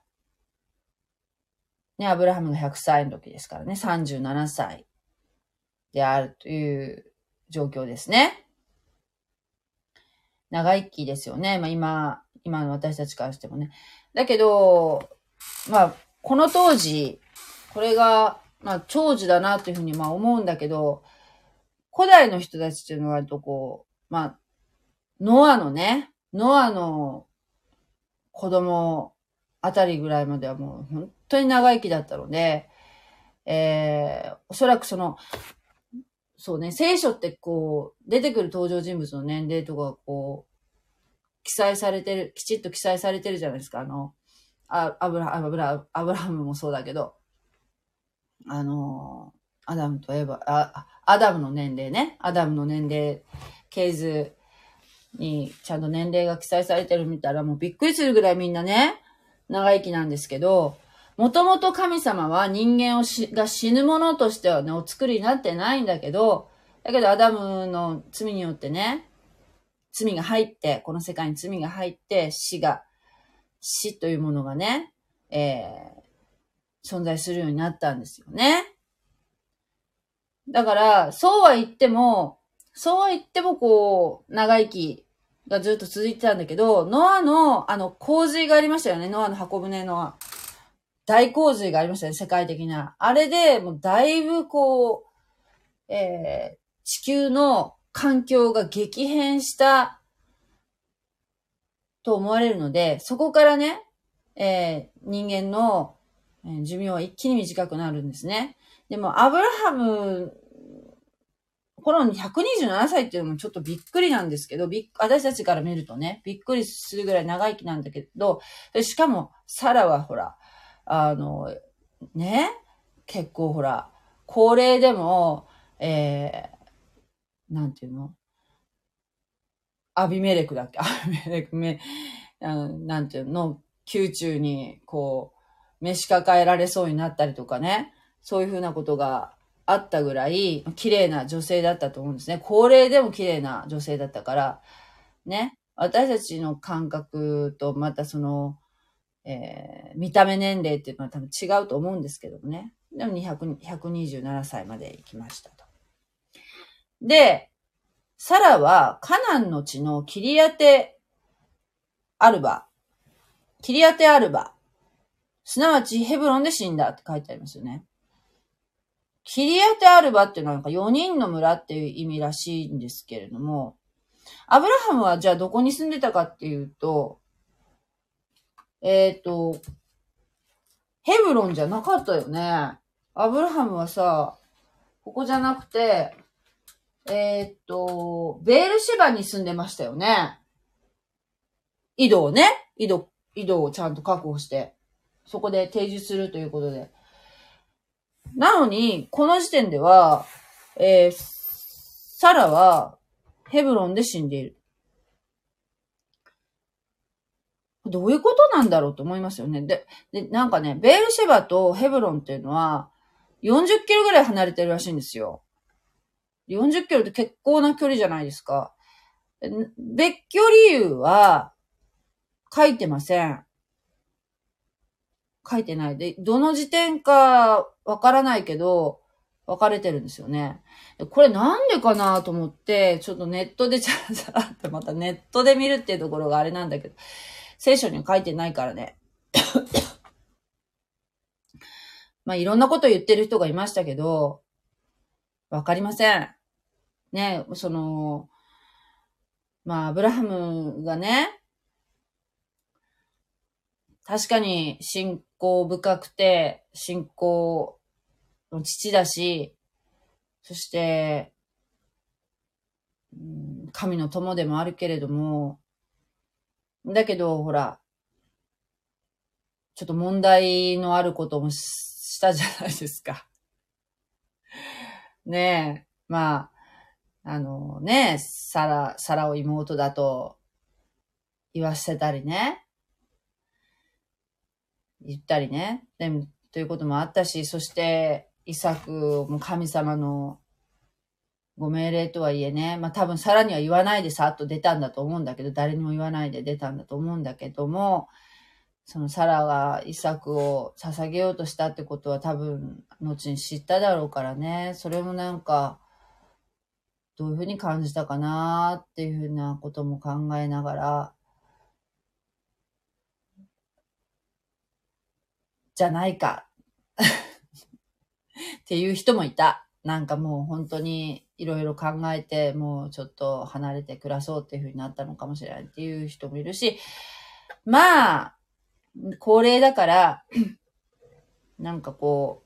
ね、アブラハムが100歳の時ですからね、37歳であるという状況ですね。長生きですよね。まあ今、今の私たちからしてもね。だけど、まあ、この当時、これが、まあ、長寿だなというふうにまあ思うんだけど、古代の人たちっていうのは割とこう、まあ、ノアのね、ノアの子供あたりぐらいまではもう本当に長生きだったので、えー、おそらくその、そうね、聖書ってこう、出てくる登場人物の年齢とかこう、記載されてる、きちっと記載されてるじゃないですか。あの、アブラ、アブラ、アブラハムもそうだけど、あの、アダムとエヴァ、あ、アダムの年齢ね。アダムの年齢、系図にちゃんと年齢が記載されてる見たらもうびっくりするぐらいみんなね、長生きなんですけど、もともと神様は人間をしが死ぬものとしてはね、お作りになってないんだけど、だけどアダムの罪によってね、罪が入って、この世界に罪が入って、死が、死というものがね、えー、存在するようになったんですよね。だから、そうは言っても、そうは言ってもこう、長生きがずっと続いてたんだけど、ノアの、あの、洪水がありましたよね。ノアの箱舟の大洪水がありましたね。世界的な。あれで、もうだいぶこう、えー、地球の環境が激変したと思われるので、そこからね、えー、人間の寿命は一気に短くなるんですね。でも、アブラハム、この127歳っていうのもちょっとびっくりなんですけど、びっ私たちから見るとね、びっくりするぐらい長生きなんだけど、しかも、サラはほら、あの、ね、結構ほら、高齢でも、えなんていうの？アビメレクだっけ？アビメレクめ、なんていうの？宮中に、こう、召し抱えられそうになったりとかね。そういうふうなことがあったぐらい、綺麗な女性だったと思うんですね。高齢でも綺麗な女性だったから、ね。私たちの感覚とまたその、えー、見た目年齢っていうのは多分違うと思うんですけどもね。でも200 127歳まで行きましたと。で、サラはカナンの地のキリアテアルバ、キリアテアルバ、すなわちヘブロンで死んだって書いてありますよね。キリアテアルバっていうのはなんか4人の村っていう意味らしいんですけれども、アブラハムはじゃあどこに住んでたかっていうと、えっ、ー、と、ヘブロンじゃなかったよね。アブラハムはさ、ここじゃなくて、えー、っと、ベールシバに住んでましたよね。井戸をね、井戸、井戸をちゃんと確保して、そこで提示するということで。なのに、この時点では、えー、サラはヘブロンで死んでいる。どういうことなんだろうと思いますよね。で、で、なんかね、ベールシェバとヘブロンっていうのは、40キロぐらい離れてるらしいんですよ。40キロって結構な距離じゃないですか。別居理由は書いてません。書いてないで、どの時点かわからないけど、分かれてるんですよね。これなんでかなと思って、ちょっとネットでちゃちゃってまたネットで見るっていうところがあれなんだけど、聖書には書いてないからね。まあいろんなこと言ってる人がいましたけど、わかりません。ね、その、まあ、アブラハムがね、確かに信仰深くて、信仰の父だし、そして、神の友でもあるけれども、だけど、ほら、ちょっと問題のあることもしたじゃないですか。ねえ、まあ、あのね、サラ、サラを妹だと言わせたりね。言ったりね。でも、ということもあったし、そして、イサクも神様のご命令とはいえね、まあ多分さらには言わないでさっと出たんだと思うんだけど、誰にも言わないで出たんだと思うんだけども、そのサラがイサクを捧げようとしたってことは多分後に知っただろうからね、それもなんか、どういうふうに感じたかなっていうふうなことも考えながら、じゃないかっていう人もいた。なんかもう本当にいろいろ考えて、もうちょっと離れて暮らそうっていうふうになったのかもしれないっていう人もいるし、まあ、高齢だから、なんかこ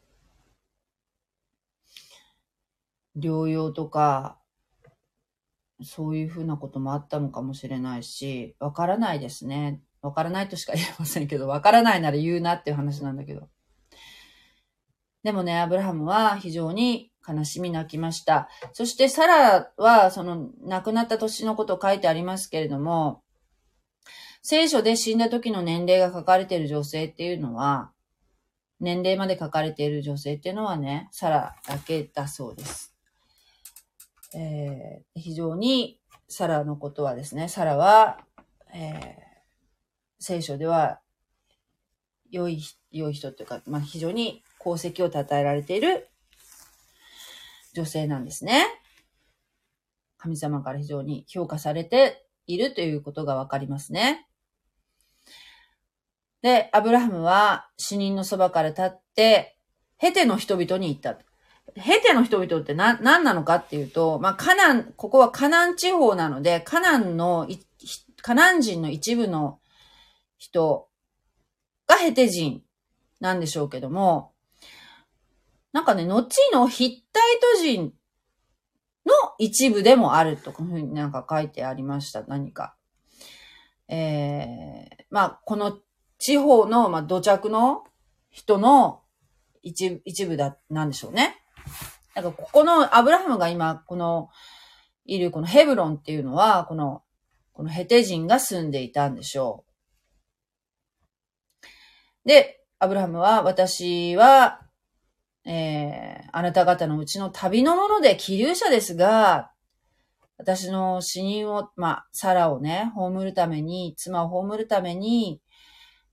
う、療養とか、そういうふうなこともあったのかもしれないし、わからないですね。わからないとしか言えませんけど、わからないなら言うなっていう話なんだけど。でもね、アブラハムは非常に悲しみ泣きました。そしてサラは、その亡くなった年のことを書いてありますけれども、聖書で死んだ時の年齢が書かれている女性っていうのは、年齢まで書かれている女性っていうのはね、サラだけだそうです。えー、非常にサラのことはですね、サラは、えー、聖書では良い、良い人っていうか、まあ、非常に功績を称えられている女性なんですね。神様から非常に評価されているということがわかりますね。で、アブラハムは死人のそばから立って、ヘテの人々に言った。ヘテの人々って何、何なのかっていうと、まあ、カナン、ここはカナン地方なので、カナンの、カナン人の一部の人がヘテ人なんでしょうけども、なんかね、後のヒッタイト人の一部でもあるとか、ふうになんか書いてありました、何か。えー、まあ、この地方の、まあ、土着の人の一一部だ、なんでしょうね。なんかここのアブラハムが今、この、いるこのヘブロンっていうのは、この、このヘテ人が住んでいたんでしょう。で、アブラハムは、私は、えー、あなた方のうちの旅のもので気流者ですが、私の死人を、まあ、サラをね、葬るために、妻を葬るために、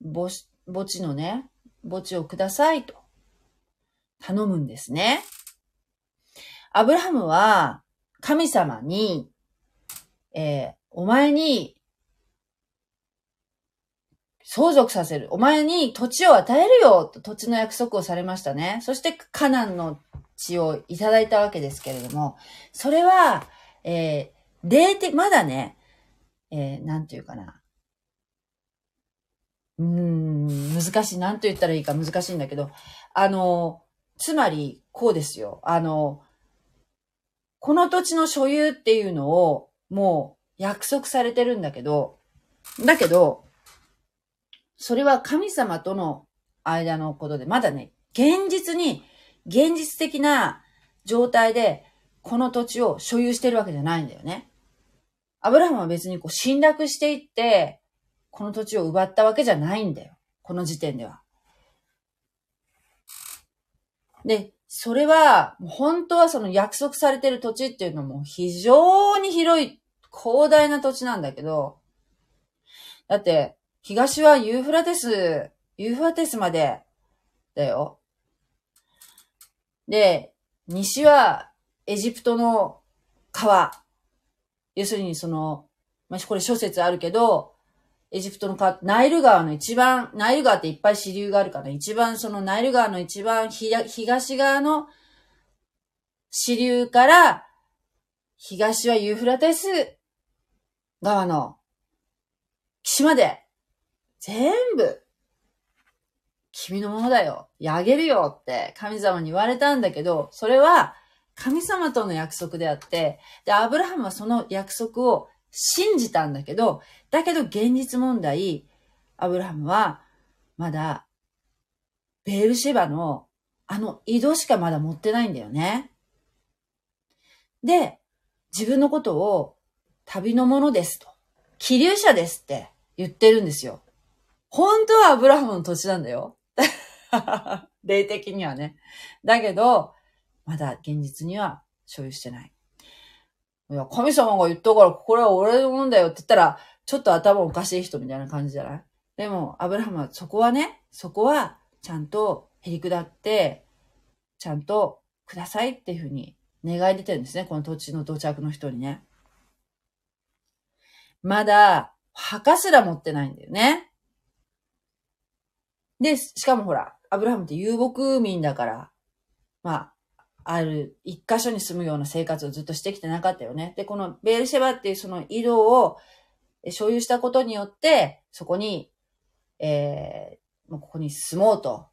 墓墓地のね、墓地をくださいと頼むんですね。アブラハムは神様に、えー、お前に相続させる。お前に土地を与えるよと土地の約束をされましたね。そしてカナンの地をいただいたわけですけれども、それは、えー、霊的、まだね、えー、なんていうかな。うーん、難しい。なんと言ったらいいか難しいんだけど、あの、つまり、こうですよ。あの、この土地の所有っていうのを、もう約束されてるんだけど、だけど、それは神様との間のことで、まだね、現実に、現実的な状態で、この土地を所有してるわけじゃないんだよね。アブラハムは別にこう侵略していって、この土地を奪ったわけじゃないんだよ。この時点では。で、それは、本当はその約束されてる土地っていうのも非常に広い、広大な土地なんだけど、だって、東はユーフラテス、ユーフラテスまで、だよ。で、西はエジプトの川。要するにその、まあ、これ諸説あるけど、エジプトの川、ナイル川の一番、ナイル川っていっぱい支流があるから、一番そのナイル川の一番東側の支流から、東はユーフラテス川の岸まで、全部、君のものだよ。あげるよって神様に言われたんだけど、それは神様との約束であって、で、アブラハムはその約束を信じたんだけど、だけど現実問題、アブラハムはまだベールシェバのあの井戸しかまだ持ってないんだよね。で、自分のことを旅のものですと。気流者ですって言ってるんですよ。本当はアブラハムの土地なんだよ。霊的にはね。だけど、まだ現実には所有してない。いや、神様が言ったから、これは俺のもんだよって言ったら、ちょっと頭おかしい人みたいな感じじゃない？でも、アブラハムはそこはね、そこはちゃんとへり下って、ちゃんとくださいっていうふうに願い出てるんですね。この土地の土着の人にね。まだ、墓すら持ってないんだよね。で、しかもほら、アブラハムって遊牧民だから、まあ、ある一箇所に住むような生活をずっとしてきてなかったよね。で、このベールシェバっていうその井戸を所有したことによって、そこに、えー、もうここに住もうと、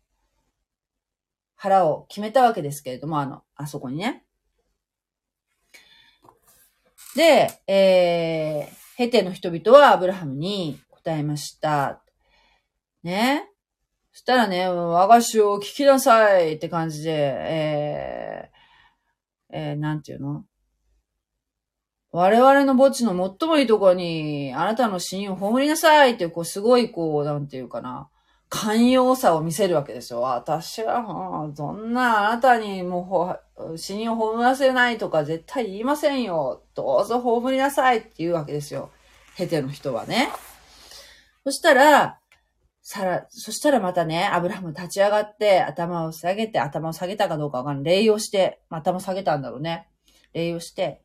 腹を決めたわけですけれども、あの、あそこにね。で、えー、ヘテの人々はアブラハムに答えました。ね。そしたらね、我が主を聞きなさいって感じで、えー、えー、なんていうの？我々の墓地の最もいいところに、あなたの死因を葬りなさいっていう、こう、すごい、こう、なんていうかな、寛容さを見せるわけですよ。私は、そんな、あなたにもう、死人を葬らせないとか絶対言いませんよ。どうぞ葬りなさいって言うわけですよ。ヘテの人はね。そしたら、さら、そしたらまたね、アブラハム立ち上がって、頭を下げて、頭を下げたかどうかわかんない。礼をして、ま頭を下げたんだろうね。礼をして、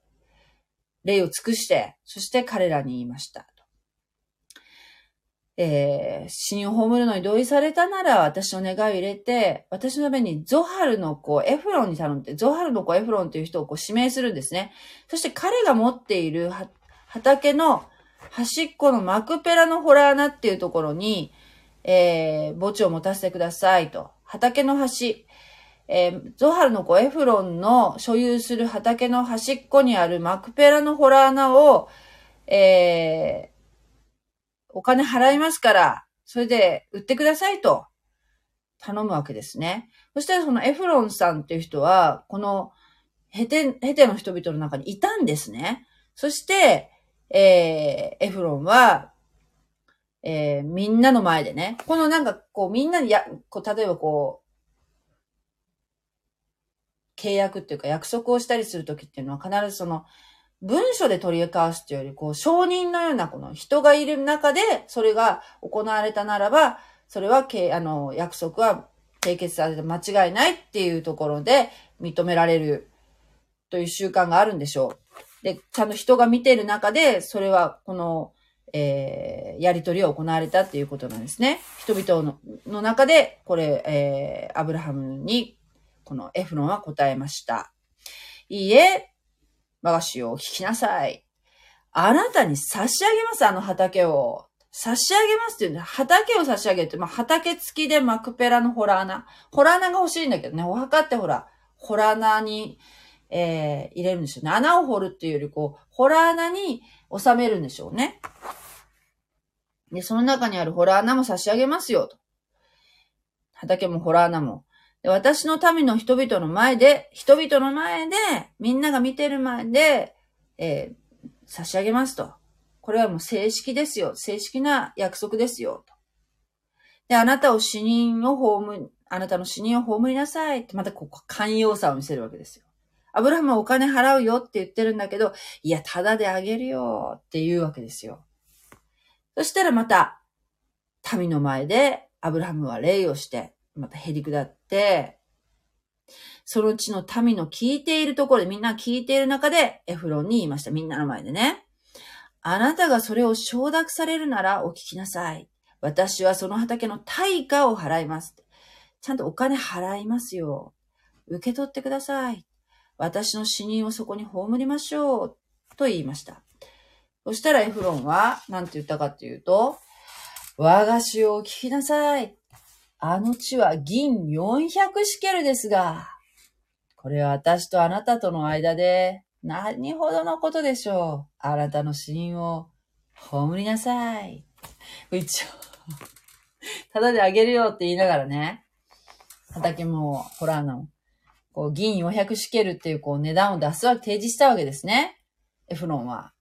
礼を尽くして、そして彼らに言いました。えー、死人を葬るのに同意されたなら、私の願いを入れて、私のためにゾハルの子、エフロンに頼んで、ゾハルの子エフロンという人をこう指名するんですね。そして彼が持っている畑の端っこのマクペラのホラー穴っていうところに、えー、墓地を持たせてくださいと。畑の端、えー、ゾハルの子エフロンの所有する畑の端っこにあるマクペラのホラー穴を、えー、お金払いますから、それで売ってくださいと頼むわけですね。そしてそのエフロンさんっていう人は、このヘテ、ヘテの人々の中にいたんですね。そして、えー、エフロンは、えー、みんなの前でね、このなんかこうみんなにや、こう例えばこう、契約っていうか約束をしたりするときっていうのは必ずその文書で取り交わすというより、こう承認のようなこの人がいる中でそれが行われたならば、それは、あの、約束は締結されて間違いないっていうところで認められるという習慣があるんでしょう。で、ちゃんと人が見ている中で、それはこのえー、やりとりを行われたっていうことなんですね。人々の中で、これ、えー、アブラハムに、このエフロンは答えました。いいえ、我が主を聞きなさい。あなたに差し上げます、あの畑を。差し上げますって言うんで、畑を差し上げるって、まあ、畑付きでマクペラのホラー穴。ホラー穴が欲しいんだけどね、お墓ってほら、ホラー穴に、えー、入れるんですよね。穴を掘るっていうより、こう、ホラー穴に収めるんでしょうね。で、その中にあるホラー穴も差し上げますよ、と。畑もホラー穴も。で私の民の人々の前で、人々の前で、みんなが見てる前で、えー、差し上げますと。これはもう正式ですよ。正式な約束ですよ。とで、あなたを死人を葬、あなたの死人を葬りなさいって、またここ、寛容さを見せるわけですよ。アブラハムはお金払うよって言ってるんだけど、いや、ただであげるよって言うわけですよ。そしたらまた、民の前でアブラハムは礼をして、またへり下って、そのうちの民の聞いているところで、みんな聞いている中で、エフロンに言いました。みんなの前でね。あなたがそれを承諾されるならお聞きなさい。私はその畑の対価を払います。ちゃんとお金払いますよ。受け取ってください。私の死人をそこに葬りましょう。と言いました。そしたらエフロンは、何て言ったかっていうと、我が主を聞きなさい。あの地は銀400シケルですが、これは私とあなたとの間で何ほどのことでしょう。あなたの死因を葬りなさい。一応、ただであげるよって言いながらね、畑も、ほらあの、こう、銀400シケルっていうこう値段を出すわけ、提示したわけですね。エフロンは。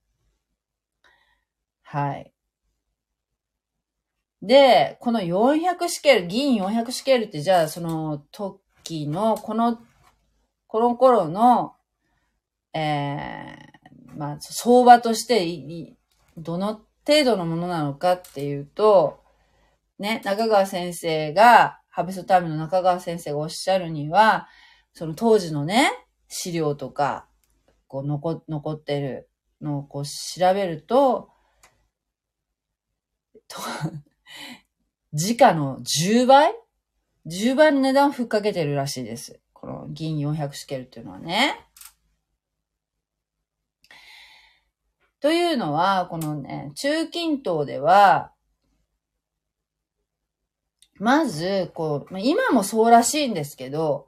はい。で、この400シケル、銀400シケルってじゃあその時の、この、この頃の、えー、まあ、相場として、どの程度のものなのかっていうと、ね、中川先生が、ハベストタイムの中川先生がおっしゃるには、その当時のね、資料とか、こう残、残ってるのをこう調べると、と 時価の10倍 ?10 倍の値段をふっかけてるらしいです。この銀400シケルっていうのはね。というのは、このね、中近東では、まず、こう、今もそうらしいんですけど、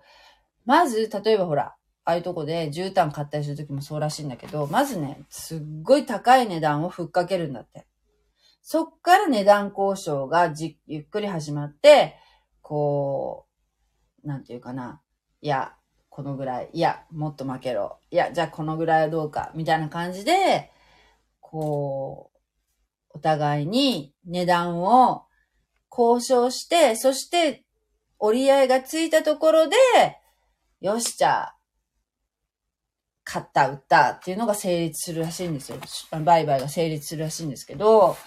まず、例えばほら、ああいうとこで絨毯買ったりするときもそうらしいんだけど、まずね、すっごい高い値段をふっかけるんだって。そっから値段交渉がじゆっくり始まって、こう、なんていうかな。いや、このぐらい。いや、もっと負けろ。いや、じゃあこのぐらいはどうか。みたいな感じで、こう、お互いに値段を交渉して、そして折り合いがついたところで、よし、じゃあ、買った、売ったっていうのが成立するらしいんですよ。売買が成立するらしいんですけど、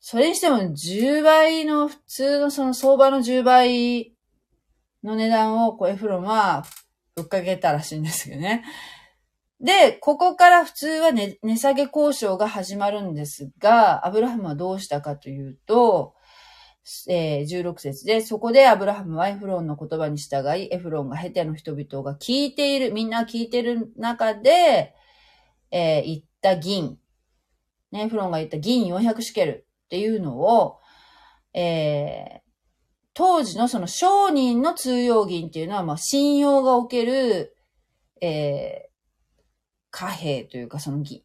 それにしても10倍の、普通のその相場の10倍の値段をこうエフロンはぶっかけたらしいんですよね。で、ここから普通は値、値下げ交渉が始まるんですが、アブラハムはどうしたかというと、えー、16節で、そこでアブラハムはエフロンの言葉に従い、エフロンがヘテの人々が聞いている、みんな聞いている中で、えー、言った銀、ね、エフロンが言った銀400シケルっていうのを、えー、当時のその商人の通用銀っていうのは、まあ、信用がおける、えー、貨幣というか、そのぎ、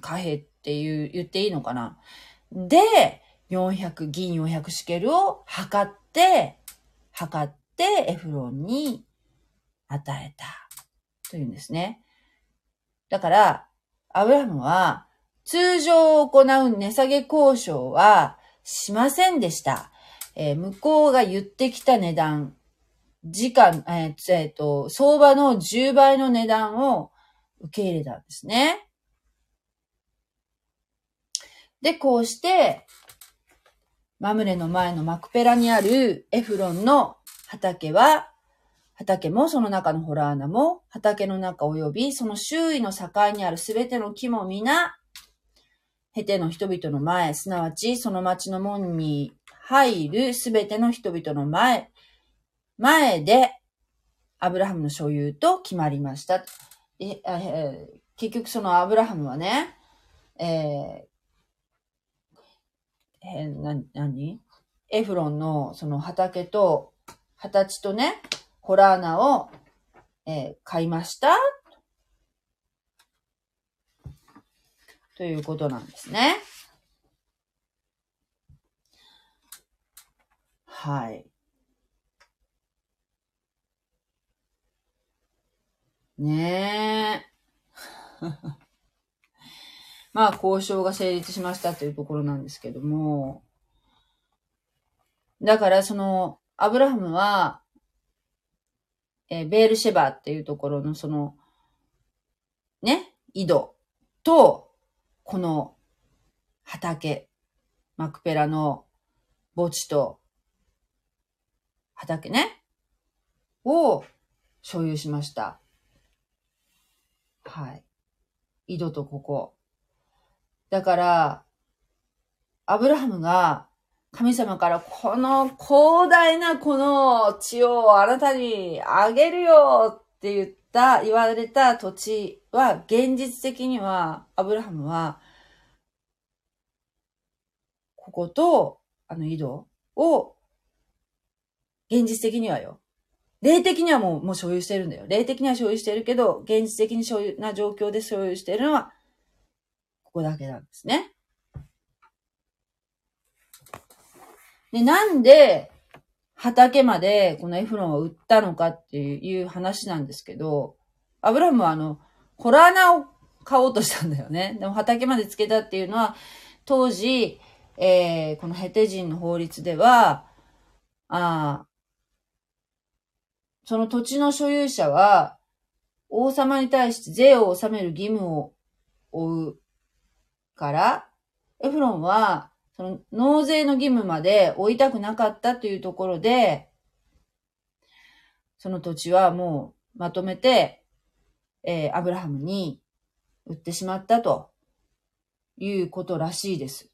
貨幣っていう、言っていいのかな。で、400、銀400シケルを測って、測ってエフロンに与えた。というんですね。だから、アブラハムは、通常行う値下げ交渉はしませんでした。えー、向こうが言ってきた値段、時間、えー、えー、と、相場の10倍の値段を受け入れたんですね。で、こうして、マムレの前のマクペラにあるエフロンの畑は、畑もその中のホラー穴も、畑の中及びその周囲の境にあるすべての木も皆、ヘテの人々の前、すなわちその町の門に入るすべての人々の前、前で、アブラハムの所有と決まりました。ええ結局そのアブラハムはね、えー、え、な、なにエフロンのその畑と、畑地とね、ホラー穴を、えー、買いましたということなんですね。はい。ねえ。まあ、交渉が成立しましたというところなんですけども、だからその、アブラハムは、えー、ベールシェバーっていうところのその、ね、井戸と、この畑、マクペラの墓地と畑ね、を所有しました。はい。井戸とここ。だから、アブラハムが神様からこの広大なこの地をあなたにあげるよって言ってた、言われた土地は現実的にはアブラハムはこことあの井戸を現実的にはよ。霊的にはもう、もう所有してるんだよ。霊的には所有してるけど、現実的に所有な状況で所有してるのは、ここだけなんですね。で、なんで、畑までこのエフロンを売ったのかっていう話なんですけど、アブラムはあの、ホラー穴を買おうとしたんだよね。でも畑までつけたっていうのは、当時、えー、このヘテ人の法律では、あその土地の所有者は、王様に対して税を納める義務を負うから、エフロンは、その納税の義務まで負いたくなかったというところで、その土地はもうまとめて、えー、アブラハムに売ってしまったということらしいです。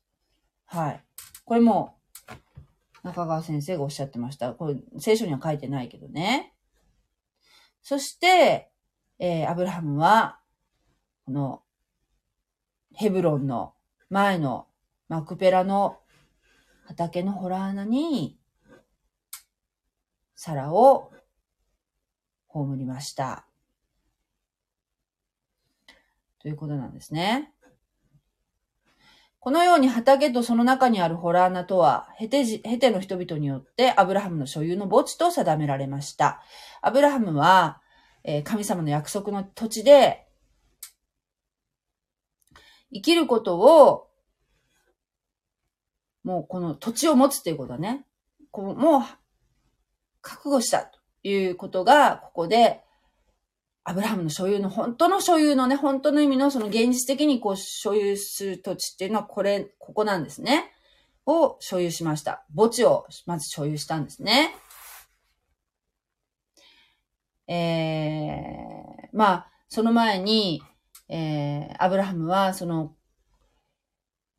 はい。これも中川先生がおっしゃってました。これ聖書には書いてないけどね。そして、えー、アブラハムは、このヘブロンの前のマクペラの畑のホラー穴に、サラを葬りました。ということなんですね。このように畑とその中にあるホラー穴とは、ヘテジ、ヘテの人々によってアブラハムの所有の墓地と定められました。アブラハムは、えー、神様の約束の土地で生きることを、もうこの土地を持つっていうことはね、こうもう、覚悟したということが、ここで、アブラハムの所有の、本当の所有のね、本当の意味のその現実的にこう所有する土地っていうのはこれ、ここなんですね。を所有しました。墓地をまず所有したんですね。えー、まあ、その前に、えー、アブラハムは、その、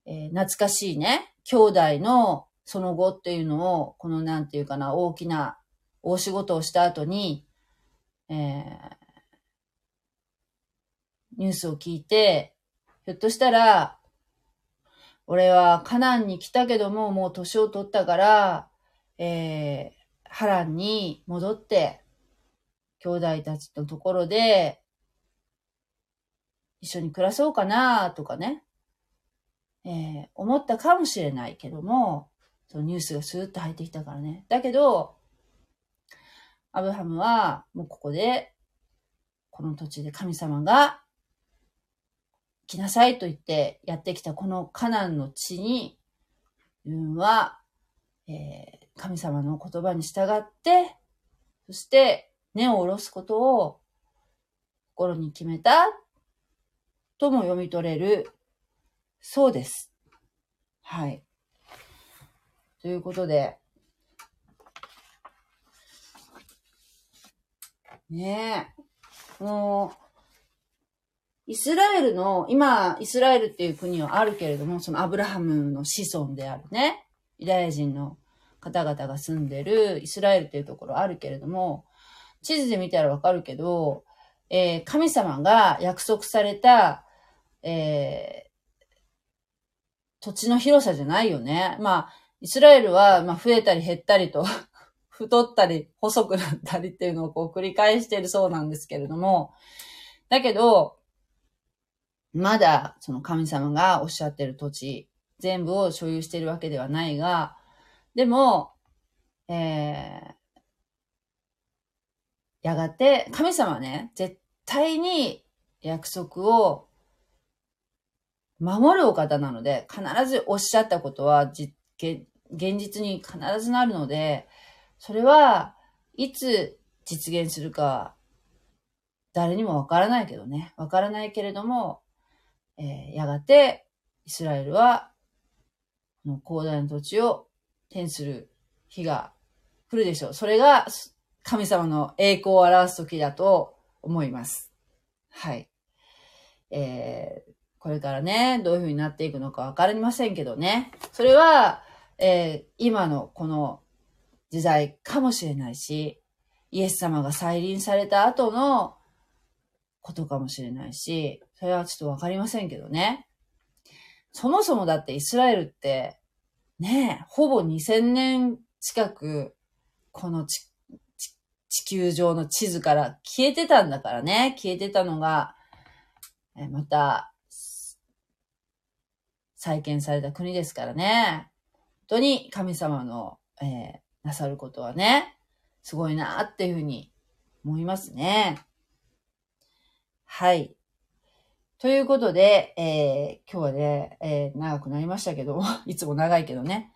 えー、懐かしいね、兄弟のその後っていうのを、このなんていうかな、大きな大仕事をした後に、えー、ニュースを聞いて、ひょっとしたら、俺はカナンに来たけども、もう年を取ったから、えー、波乱に戻って、兄弟たちのところで、一緒に暮らそうかなとかね、えー、思ったかもしれないけども、そのニュースがスーッと入ってきたからね。だけど、アブハムはもうここで、この土地で神様が来なさいと言ってやってきたこのカナンの地に、自分は、えー、神様の言葉に従って、そして根を下ろすことを心に決めたとも読み取れるそうです。はい。ということで、ねえ、もう、イスラエルの、今、イスラエルっていう国はあるけれども、そのアブラハムの子孫であるね、ユダヤ人の方々が住んでるイスラエルっていうところあるけれども、地図で見たらわかるけど、えー、神様が約束されたえー、土地の広さじゃないよね。まあ、イスラエルは、まあ、増えたり減ったりと 太ったり、細くなったりっていうのをこう繰り返しているそうなんですけれども、だけど、まだ、その神様がおっしゃってる土地、全部を所有しているわけではないが、でも、えー、やがて、神様はね、絶対に約束を守るお方なので、必ずおっしゃったことは実現実に必ずなるので、それはいつ実現するか、誰にもわからないけどね。わからないけれども、えー、やがて、イスラエルは、この広大な土地を転する日が来るでしょう。それが神様の栄光を表す時だと思います。はい。えー、これからね、どういう風になっていくのかわかりませんけどね。それは、えー、今のこの時代かもしれないし、イエス様が再臨された後のことかもしれないし、それはちょっとわかりませんけどね。そもそもだってイスラエルって、ねほぼ2000年近く、この地球上の地図から消えてたんだからね。消えてたのが、えまた再建された国ですからね。本当に神様の、えー、なさることはね、すごいなっていうふうに思いますね。はい。ということで、えー、今日はね、えー、長くなりましたけども、いつも長いけどね、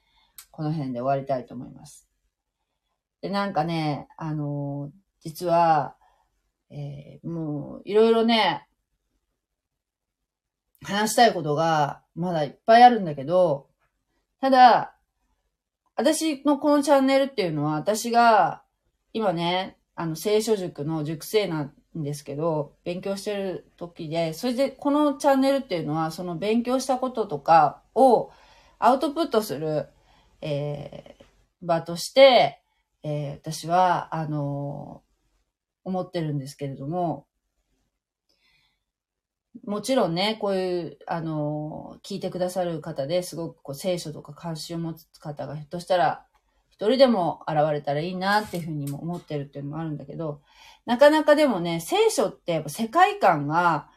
この辺で終わりたいと思います。で、なんかね、あのー、実は、え、もう、いろいろね、話したいことがまだいっぱいあるんだけど、ただ、私のこのチャンネルっていうのは、私が今ね、あの、聖書塾の塾生なんですけど、勉強してる時で、それでこのチャンネルっていうのは、その勉強したこととかをアウトプットする、えー、場として、えー、私は、あのー、思ってるんですけれども、もちろんね、こういう、あの、聞いてくださる方ですごくこう聖書とか関心を持つ方がひょっとしたら一人でも現れたらいいなっていうふうにも思ってるっていうのもあるんだけど、なかなかでもね、聖書ってやっぱ世界観が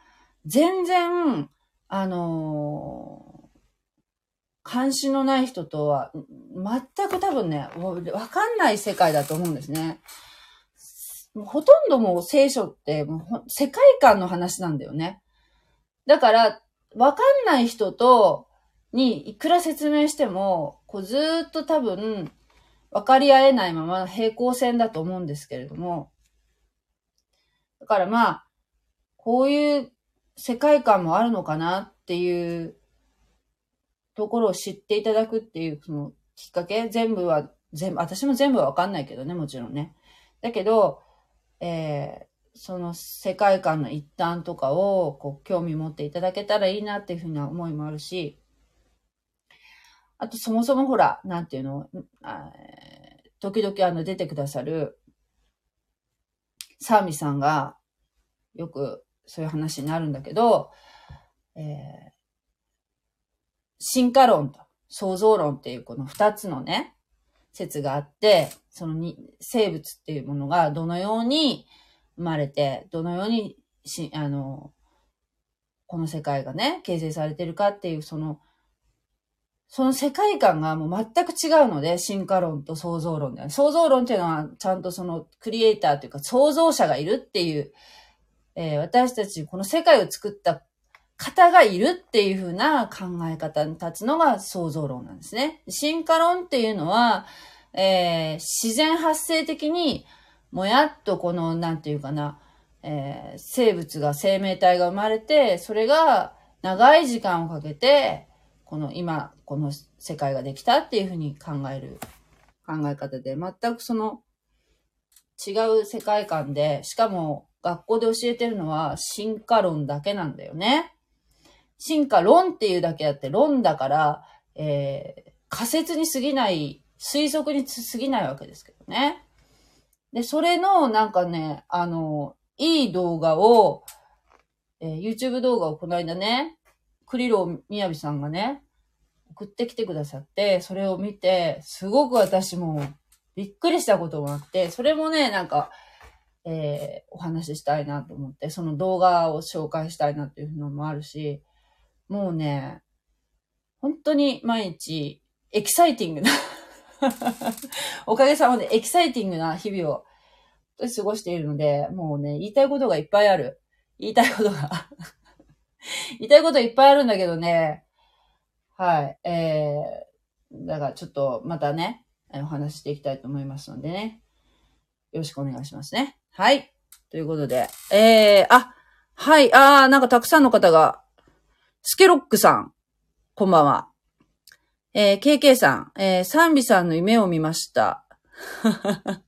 全然、あのー、関心のない人とは全く多分ね、わかんない世界だと思うんですね。ほとんどもう聖書ってもう世界観の話なんだよね。だから、わかんない人と、にいくら説明しても、こうずーっと多分、分かり合えないまま平行線だと思うんですけれども、だからまあ、こういう世界観もあるのかなっていうところを知っていただくっていう、そのきっかけ全部は、全部、私も全部はわかんないけどね、もちろんね。だけど、えー、その世界観の一端とかを、こう、興味持っていただけたらいいなっていうふうな思いもあるし、あと、そもそもほら、なんていうの、時々あの出てくださる、サーミさんが、よくそういう話になるんだけど、えー、進化論と創造論っていうこの二つのね、説があって、そのに生物っていうものがどのように生まれて、どのようにし、あの、この世界がね、形成されてるかっていう、そのその世界観がもう全く違うので、進化論と創造論だよね。創造論っていうのは、ちゃんとそのクリエイターというか創造者がいるっていう、えー、私たちこの世界を作った方がいるっていう風な考え方に立つのが創造論なんですね。進化論っていうのは、えー、自然発生的に、もやっとこの、なんていうかな、えー、生物が、生命体が生まれて、それが長い時間をかけて、この今、この世界ができたっていうふうに考える考え方で、全くその違う世界観で、しかも学校で教えてるのは進化論だけなんだよね。進化論っていうだけあって、論だから、えー、仮説に過ぎない、推測に過ぎないわけですけどね。で、それのなんかね、あの、いい動画を、えー、YouTube 動画をこの間ね、クリロみやびさんがね、送ってきてくださって、それを見て、すごく私もびっくりしたこともあって、それもね、なんか、えー、お話ししたいなと思って、その動画を紹介したいなっていうのもあるし、もうね、本当に毎日、エキサイティングな おかげさまでエキサイティングな日々を過ごしているので、もうね、言いたいことがいっぱいある。言いたいことが 言いたいこといっぱいあるんだけどね。はい。えー、だからちょっとまたね、お話していきたいと思いますのでね。よろしくお願いしますね。はい。ということで、えー、あ、はい、あー、なんかたくさんの方が、スケロックさん、こんばんは。えー、KK さん、えー、サンビさんの夢を見ました。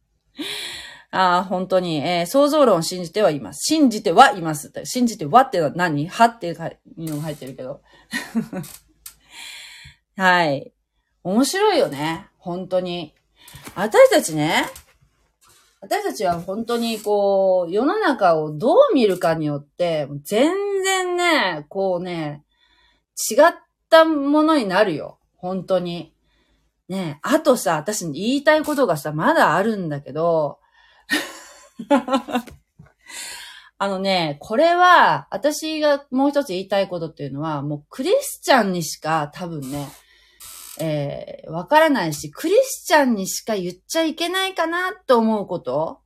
ああ、本当に、えー、想像論を信じてはいます。信じてはいます。信じてはって何？はっていうのが入ってるけど。はい。面白いよね。本当に。私たちね、私たちは本当にこう、世の中をどう見るかによって、全然ね、こうね、違ったものになるよ。本当に。ねえあとさ、私に言いたいことがさ、まだあるんだけど、あのね、これは、私がもう一つ言いたいことっていうのは、もうクリスチャンにしか多分ね、えー、わからないし、クリスチャンにしか言っちゃいけないかなと思うこと、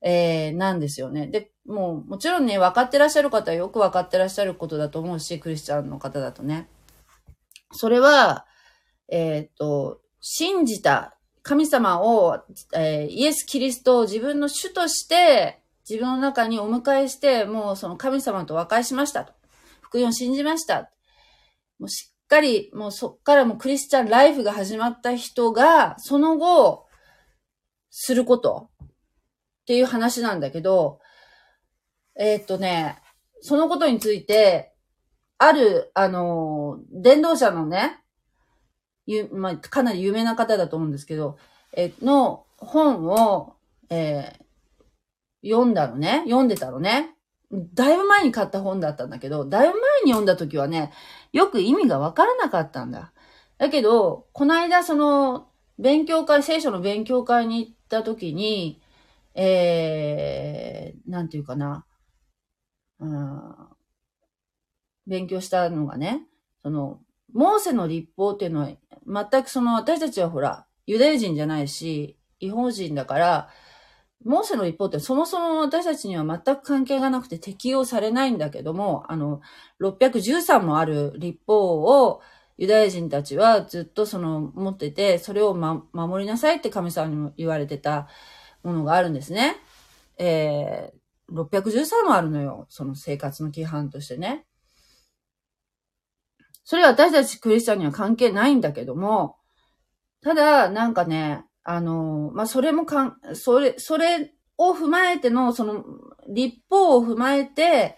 えー、なんですよね。で、もう、もちろんね、分かってらっしゃる方はよく分かってらっしゃることだと思うし、クリスチャンの方だとね。それは、えっ、ー、と、信じた神様を、えー、イエス・キリストを自分の主として自分の中にお迎えして、もうその神様と和解しましたと。福音を信じました。もうしっかり、もうそっからもうクリスチャンライフが始まった人が、その後、することっていう話なんだけど、えー、っとね、そのことについて、ある、あの、伝道者のね、ゆ、まあ、かなり有名な方だと思うんですけど、え、の本を、えー、読んだのね。読んでたのね。だいぶ前に買った本だったんだけど、だいぶ前に読んだ時はね、よく意味がわからなかったんだ。だけど、この間その、勉強会、聖書の勉強会に行った時に、えー、なんていうかな、うん、勉強したのがね、その、モーセの立法っていうのは、全くその、私たちはほら、ユダヤ人じゃないし、違法人だから、モーセの立法ってそもそも私たちには全く関係がなくて適用されないんだけども、あの、613もある立法をユダヤ人たちはずっとその持ってて、それを、ま、守りなさいって神様にも言われてたものがあるんですね。えー、613もあるのよ。その生活の規範としてね。それは私たちクリスチャンには関係ないんだけども、ただ、なんかね、あの、まあ、それもかん、それ、それを踏まえての、その、立法を踏まえて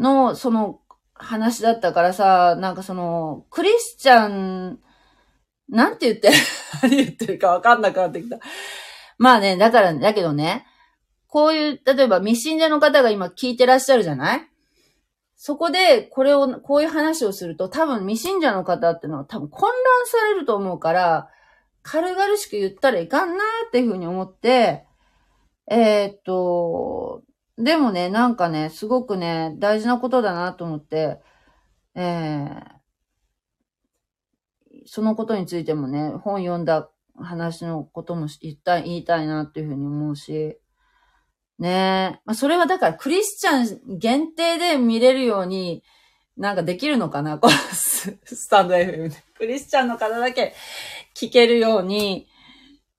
の、その話だったからさ、なんかその、クリスチャン、なんて言って、何言ってるかわかんなくなってきた。まあね、だから、だけどね、こういう、例えば未信者の方が今聞いてらっしゃるじゃない？そこで、これを、こういう話をすると、多分未信者の方ってのは多分混乱されると思うから、軽々しく言ったらいかんなっていうふうに思って、えー、っと、でもね、なんかね、すごくね、大事なことだなと思って、えー、そのことについてもね、本読んだ話のことも言った言いたいなっていうふうに思うし、ねえ。まあ、それはだからクリスチャン限定で見れるように、なんかできるのかな？このスタンド FM で。クリスチャンの方だけ聞けるように、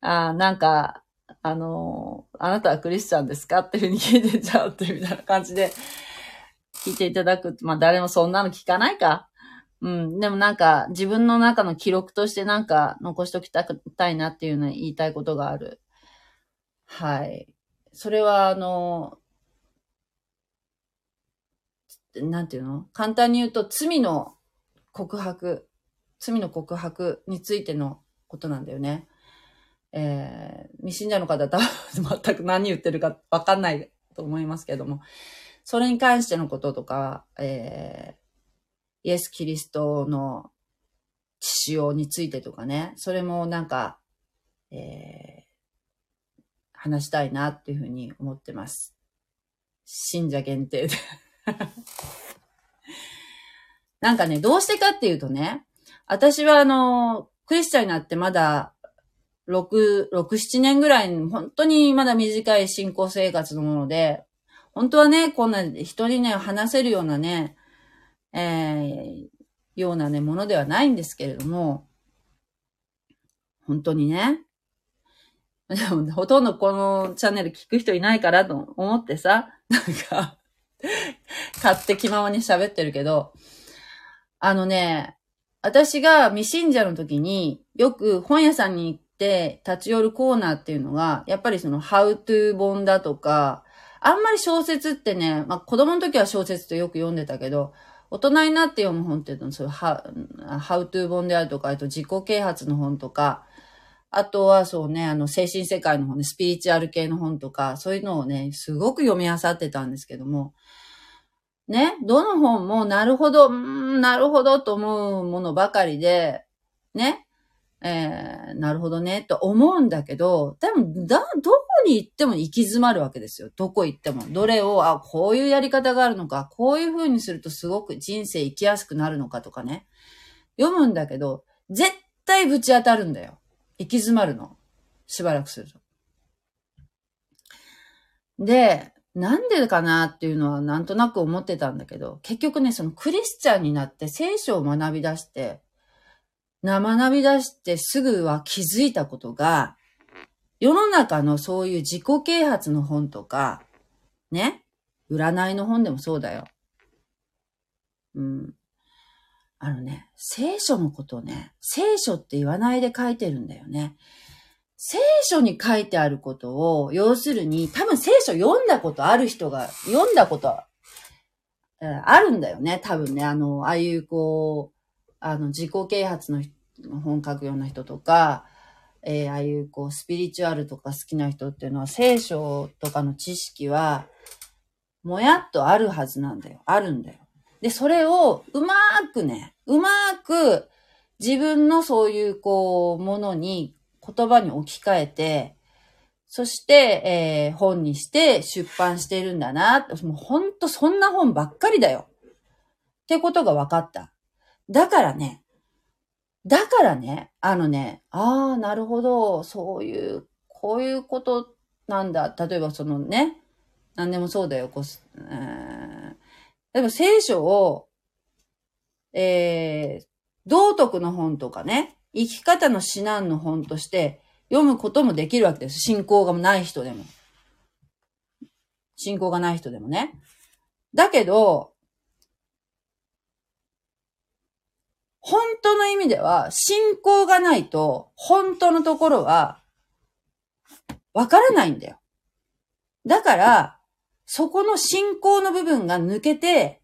あなんか、あのー、あなたはクリスチャンですか？っていうふうに聞いてちゃうってみたいな感じで聞いていただく。まあ誰もそんなの聞かないか。うん。でもなんか自分の中の記録としてなんか残しときたいなっていうのは言いたいことがある。はい。それはあの、なんていうの？簡単に言うと罪の告白、罪の告白についてのことなんだよね。えー、未信者の方は全く何言ってるかわかんないと思いますけども、それに関してのこととか、えー、イエス・キリストの血潮についてとかね、それもなんか、えー、話したいなっていうふうに思ってます。信者限定で なんかね、どうしてかっていうとね、私はあの、クリスチャンになってまだ6、6、7年ぐらい、本当にまだ短い信仰生活のもので、本当はね、こんな人にね、話せるようなね、えー、ようなね、ものではないんですけれども、本当にね。でも、ほとんどこのチャンネル聞く人いないからと思ってさ、なんか勝手気ままに喋ってるけど、あのね、私が未信者の時によく本屋さんに行って立ち寄るコーナーっていうのが、やっぱりその How to 本だとか、あんまり小説ってね、まあ子供の時は小説とよく読んでたけど、大人になって読む本っていうのは、そういう How to 本であるとか、あと自己啓発の本とか、あとはそうね、あの、精神世界の本ね、スピリチュアル系の本とか、そういうのをね、すごく読み漁ってたんですけども、ね、どの本もなるほど、うん、なるほどと思うものばかりで、ね、えー、なるほどね、と思うんだけど、でも、だ、どこに行っても行き詰まるわけですよ。どこ行っても。どれを、あ、こういうやり方があるのか、こういう風にするとすごく人生生きやすくなるのかとかね。読むんだけど、絶対ぶち当たるんだよ。行き詰まるの。しばらくすると。で、なんでかなっていうのはなんとなく思ってたんだけど、結局ね、そのクリスチャンになって聖書を学び出して、生学び出してすぐは気づいたことが、世の中のそういう自己啓発の本とか、ね。占いの本でもそうだよ。うん。あのね、聖書のことをね、聖書って言わないで書いてるんだよね。聖書に書いてあることを、要するに、多分聖書読んだことある人が、読んだことは、あるんだよね、多分ね。あの、ああいうこう、あの、自己啓発の本書くような人とか、えー、ああいうこう、スピリチュアルとか好きな人っていうのは、聖書とかの知識は、もやっとあるはずなんだよ。あるんだよ。で、それをうまーくね、うまーく自分のそういうこう、ものに言葉に置き換えて、そして、えー、本にして出版してるんだな。もうほんとそんな本ばっかりだよ。ってことが分かった。だからね、だからね、あのね、ああ、なるほど、そういう、こういうことなんだ。例えばそのね、何でもそうだよ。こうえー、例えば聖書を、えー、道徳の本とかね、生き方の指南の本として読むこともできるわけです。信仰がない人でも。信仰がない人でもね。だけど、本当の意味では、信仰がないと、本当のところは、わからないんだよ。だから、そこの信仰の部分が抜けて、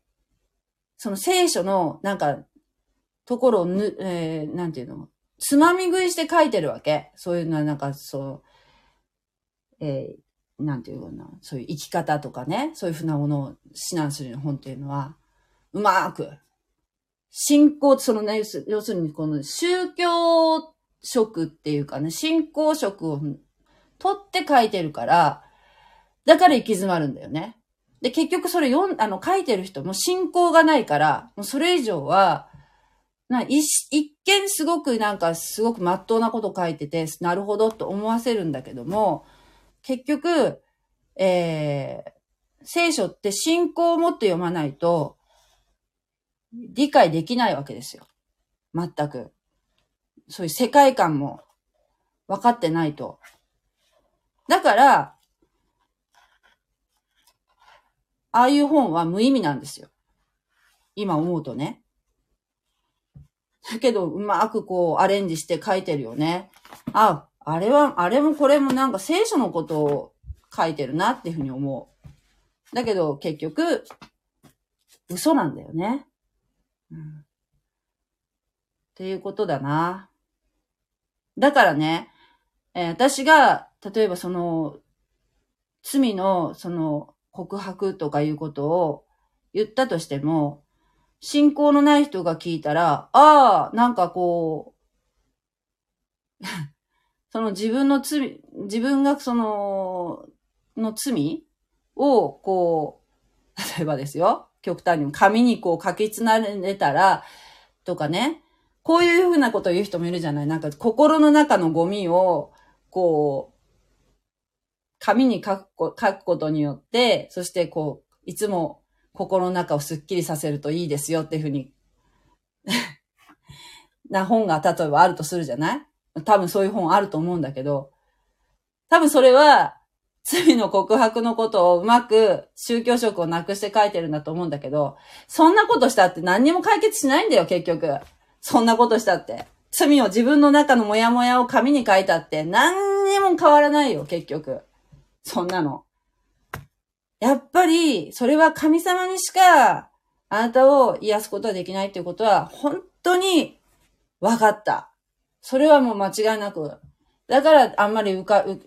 その聖書の、なんか、ところをぬ、えー、なんていうの？つまみ食いして書いてるわけ。そういうのはなんかそう、えー、なんていうかな、そういう生き方とかね、そういうふうなものを指南する本っていうのは、うまーく、信仰、そのね、要するにこの宗教色っていうかね、信仰色を取って書いてるから、だから行き詰まるんだよね。で、結局それ読ん、あの、書いてる人も信仰がないから、もうそれ以上は、な一一見すごくなんかすごく真っ当なこと書いてて、なるほどと思わせるんだけども、結局、えー、聖書って信仰を持って読まないと理解できないわけですよ。全く。そういう世界観も分かってないと。だから、ああいう本は無意味なんですよ。今思うとね。だけど、うまくこう、アレンジして書いてるよね。あ、あれは、あれもこれもなんか聖書のことを書いてるなっていうふうに思う。だけど、結局、嘘なんだよね。うん。っていうことだな。だからね、えー、私が、例えばその、罪の、その、告白とかいうことを言ったとしても、信仰のない人が聞いたら、ああ、なんかこう、その自分の罪、自分がその、の罪を、こう、例えばですよ、極端に紙にこう書きつなれたら、とかね、こういうふうなことを言う人もいるじゃない。なんか心の中のゴミを、こう、紙に書く書くことによって、そしてこう、いつも心の中をスッキリさせるといいですよっていうふうに な本が例えばあるとするじゃない？多分そういう本あると思うんだけど、多分それは罪の告白のことをうまく宗教色をなくして書いてるんだと思うんだけど、そんなことしたって何にも解決しないんだよ、結局。そんなことしたって。罪を自分の中のモヤモヤを紙に書いたって何にも変わらないよ、結局。そんなの。やっぱり、それは神様にしか、あなたを癒すことはできないっていうことは、本当に分かった。それはもう間違いなく。だから、あんまりうか、う、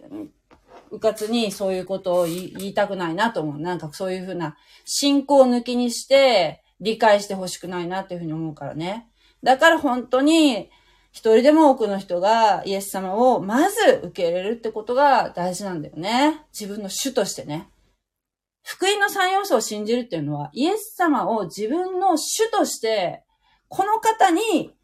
うかつにそういうことを言いたくないなと思う。なんかそういうふうな、信仰抜きにして、理解してほしくないなっていうふうに思うからね。だから本当に、一人でも多くの人がイエス様をまず受け入れるってことが大事なんだよね。自分の主としてね。福音の三要素を信じるっていうのは、イエス様を自分の主として、この方に従う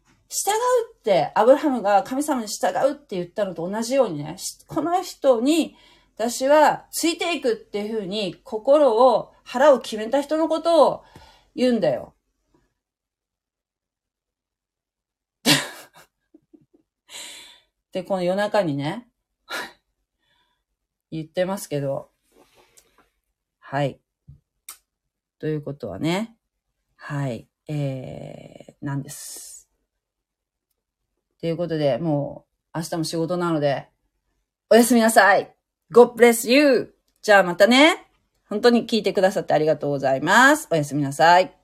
って、アブラハムが神様に従うって言ったのと同じようにね、この人に私はついていくっていうふうに心を、腹を決めた人のことを言うんだよ。で、この夜中にね、言ってますけど、はい。ということはね、はい、えー、なんです。ということで、もう、明日も仕事なので、おやすみなさい !God bless you! じゃあまたね。本当に聞いてくださってありがとうございます。おやすみなさい。